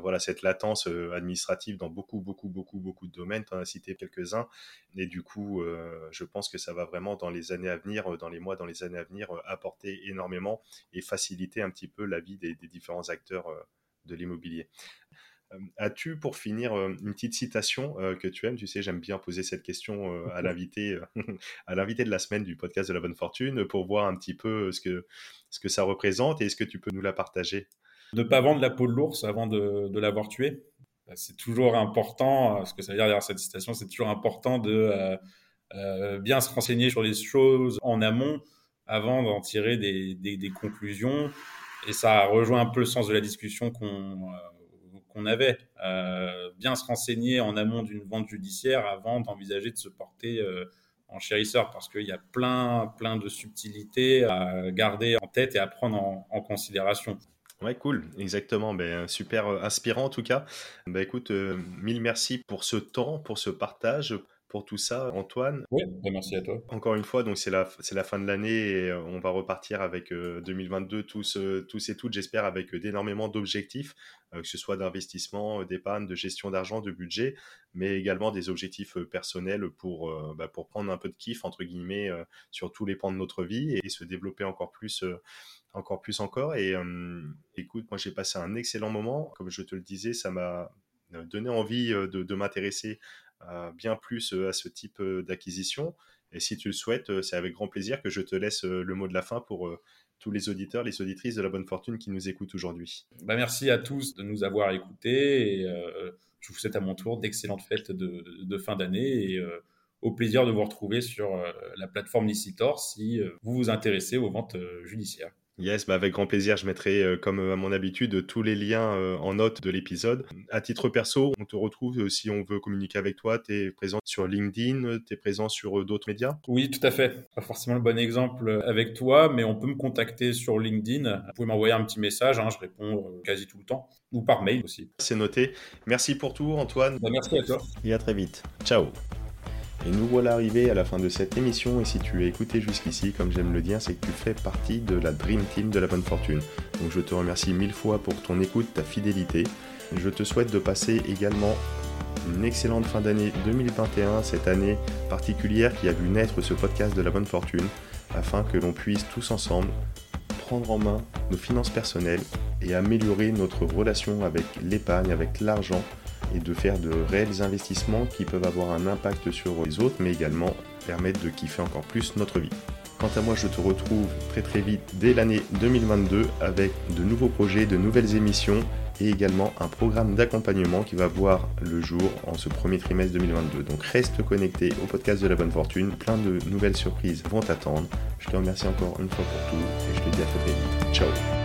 [SPEAKER 2] voilà, cette latence administrative dans beaucoup, beaucoup, beaucoup, beaucoup de domaines. Tu en as cité quelques-uns. Et du coup, je pense que ça va vraiment, dans les années à venir, dans les mois, dans les années à venir, apporter énormément et faciliter un petit peu la vie des différents acteurs de l'immobilier. Euh, as-tu, pour finir, euh, une petite citation euh, que tu aimes? Tu sais, j'aime bien poser cette question à l'invité, à l'invité de la semaine du podcast de la bonne fortune pour voir un petit peu ce que, ce que ça représente et est-ce que tu peux nous la partager?
[SPEAKER 1] Ne pas vendre la peau de l'ours avant de, de l'avoir tué. Bah, c'est toujours important, ce que ça veut dire derrière cette citation, c'est toujours important de bien se renseigner sur les choses en amont avant d'en tirer des, des, des conclusions. Et ça rejoint un peu le sens de la discussion qu'on qu'on avait. Euh, bien se renseigner en amont d'une vente judiciaire avant d'envisager de se porter euh, en chérisseur parce qu'il y a plein, plein de subtilités à garder en tête et à prendre en, considération.
[SPEAKER 2] Ouais, cool, exactement. Ben, super euh, inspirant en tout cas. Ben, écoute, mille merci pour ce temps, pour ce partage pour tout ça, Antoine.
[SPEAKER 1] Oui, ben, merci à toi.
[SPEAKER 2] Encore une fois, donc c'est la, c'est la fin de l'année et euh, on va repartir avec 2022 euh, tous, euh, tous et toutes, j'espère, avec d'énormément d'objectifs, que ce soit d'investissement, d'épargne, de gestion d'argent, de budget, mais également des objectifs personnels pour, bah, pour prendre un peu de kiff, entre guillemets, sur tous les pans de notre vie et se développer encore plus encore plus encore. Et écoute, moi j'ai passé un excellent moment. Comme je te le disais, ça m'a donné envie de, de m'intéresser bien plus à ce type d'acquisition. Et si tu le souhaites, c'est avec grand plaisir que je te laisse le mot de la fin pour tous les auditeurs, les auditrices de la bonne fortune qui nous écoutent aujourd'hui.
[SPEAKER 1] Bah merci à tous de nous avoir écoutés et je vous souhaite à mon tour d'excellentes fêtes de, fin d'année et au plaisir de vous retrouver sur la plateforme Licitor si vous vous intéressez aux ventes judiciaires.
[SPEAKER 2] Yes, bah avec grand plaisir, je mettrai, euh, comme euh, à mon habitude, tous les liens euh, en note de l'épisode. À titre perso, on te retrouve si on veut communiquer avec toi. Tu es présent sur LinkedIn, tu es présent sur d'autres médias?
[SPEAKER 1] Oui, tout à fait. Pas forcément le bon exemple avec toi, mais on peut me contacter sur LinkedIn. Vous pouvez m'envoyer un petit message, hein, je réponds quasi tout le temps, ou par mail aussi.
[SPEAKER 2] C'est noté. Merci pour tout, Antoine.
[SPEAKER 1] Bah, merci à toi.
[SPEAKER 2] Et à très vite. Ciao. Et nous voilà arrivés à la fin de cette émission et si tu as écouté jusqu'ici, comme j'aime le dire, c'est que tu fais partie de la Dream Team de la bonne fortune. Donc je te remercie mille fois pour ton écoute, ta fidélité. Je te souhaite de passer également une excellente fin d'année 2021, cette année particulière qui a vu naître ce podcast de la bonne fortune, afin que l'on puisse tous ensemble prendre en main nos finances personnelles et améliorer notre relation avec l'épargne, avec l'argent et de faire de réels investissements qui peuvent avoir un impact sur les autres, mais également permettre de kiffer encore plus notre vie. Quant à moi, je te retrouve très très vite dès l'année 2022 avec de nouveaux projets, de nouvelles émissions et également un programme d'accompagnement qui va voir le jour en ce premier trimestre 2022. Donc reste connecté au podcast de la bonne fortune, plein de nouvelles surprises vont t'attendre. Je te remercie encore une fois pour tout et je te dis à très vite. Ciao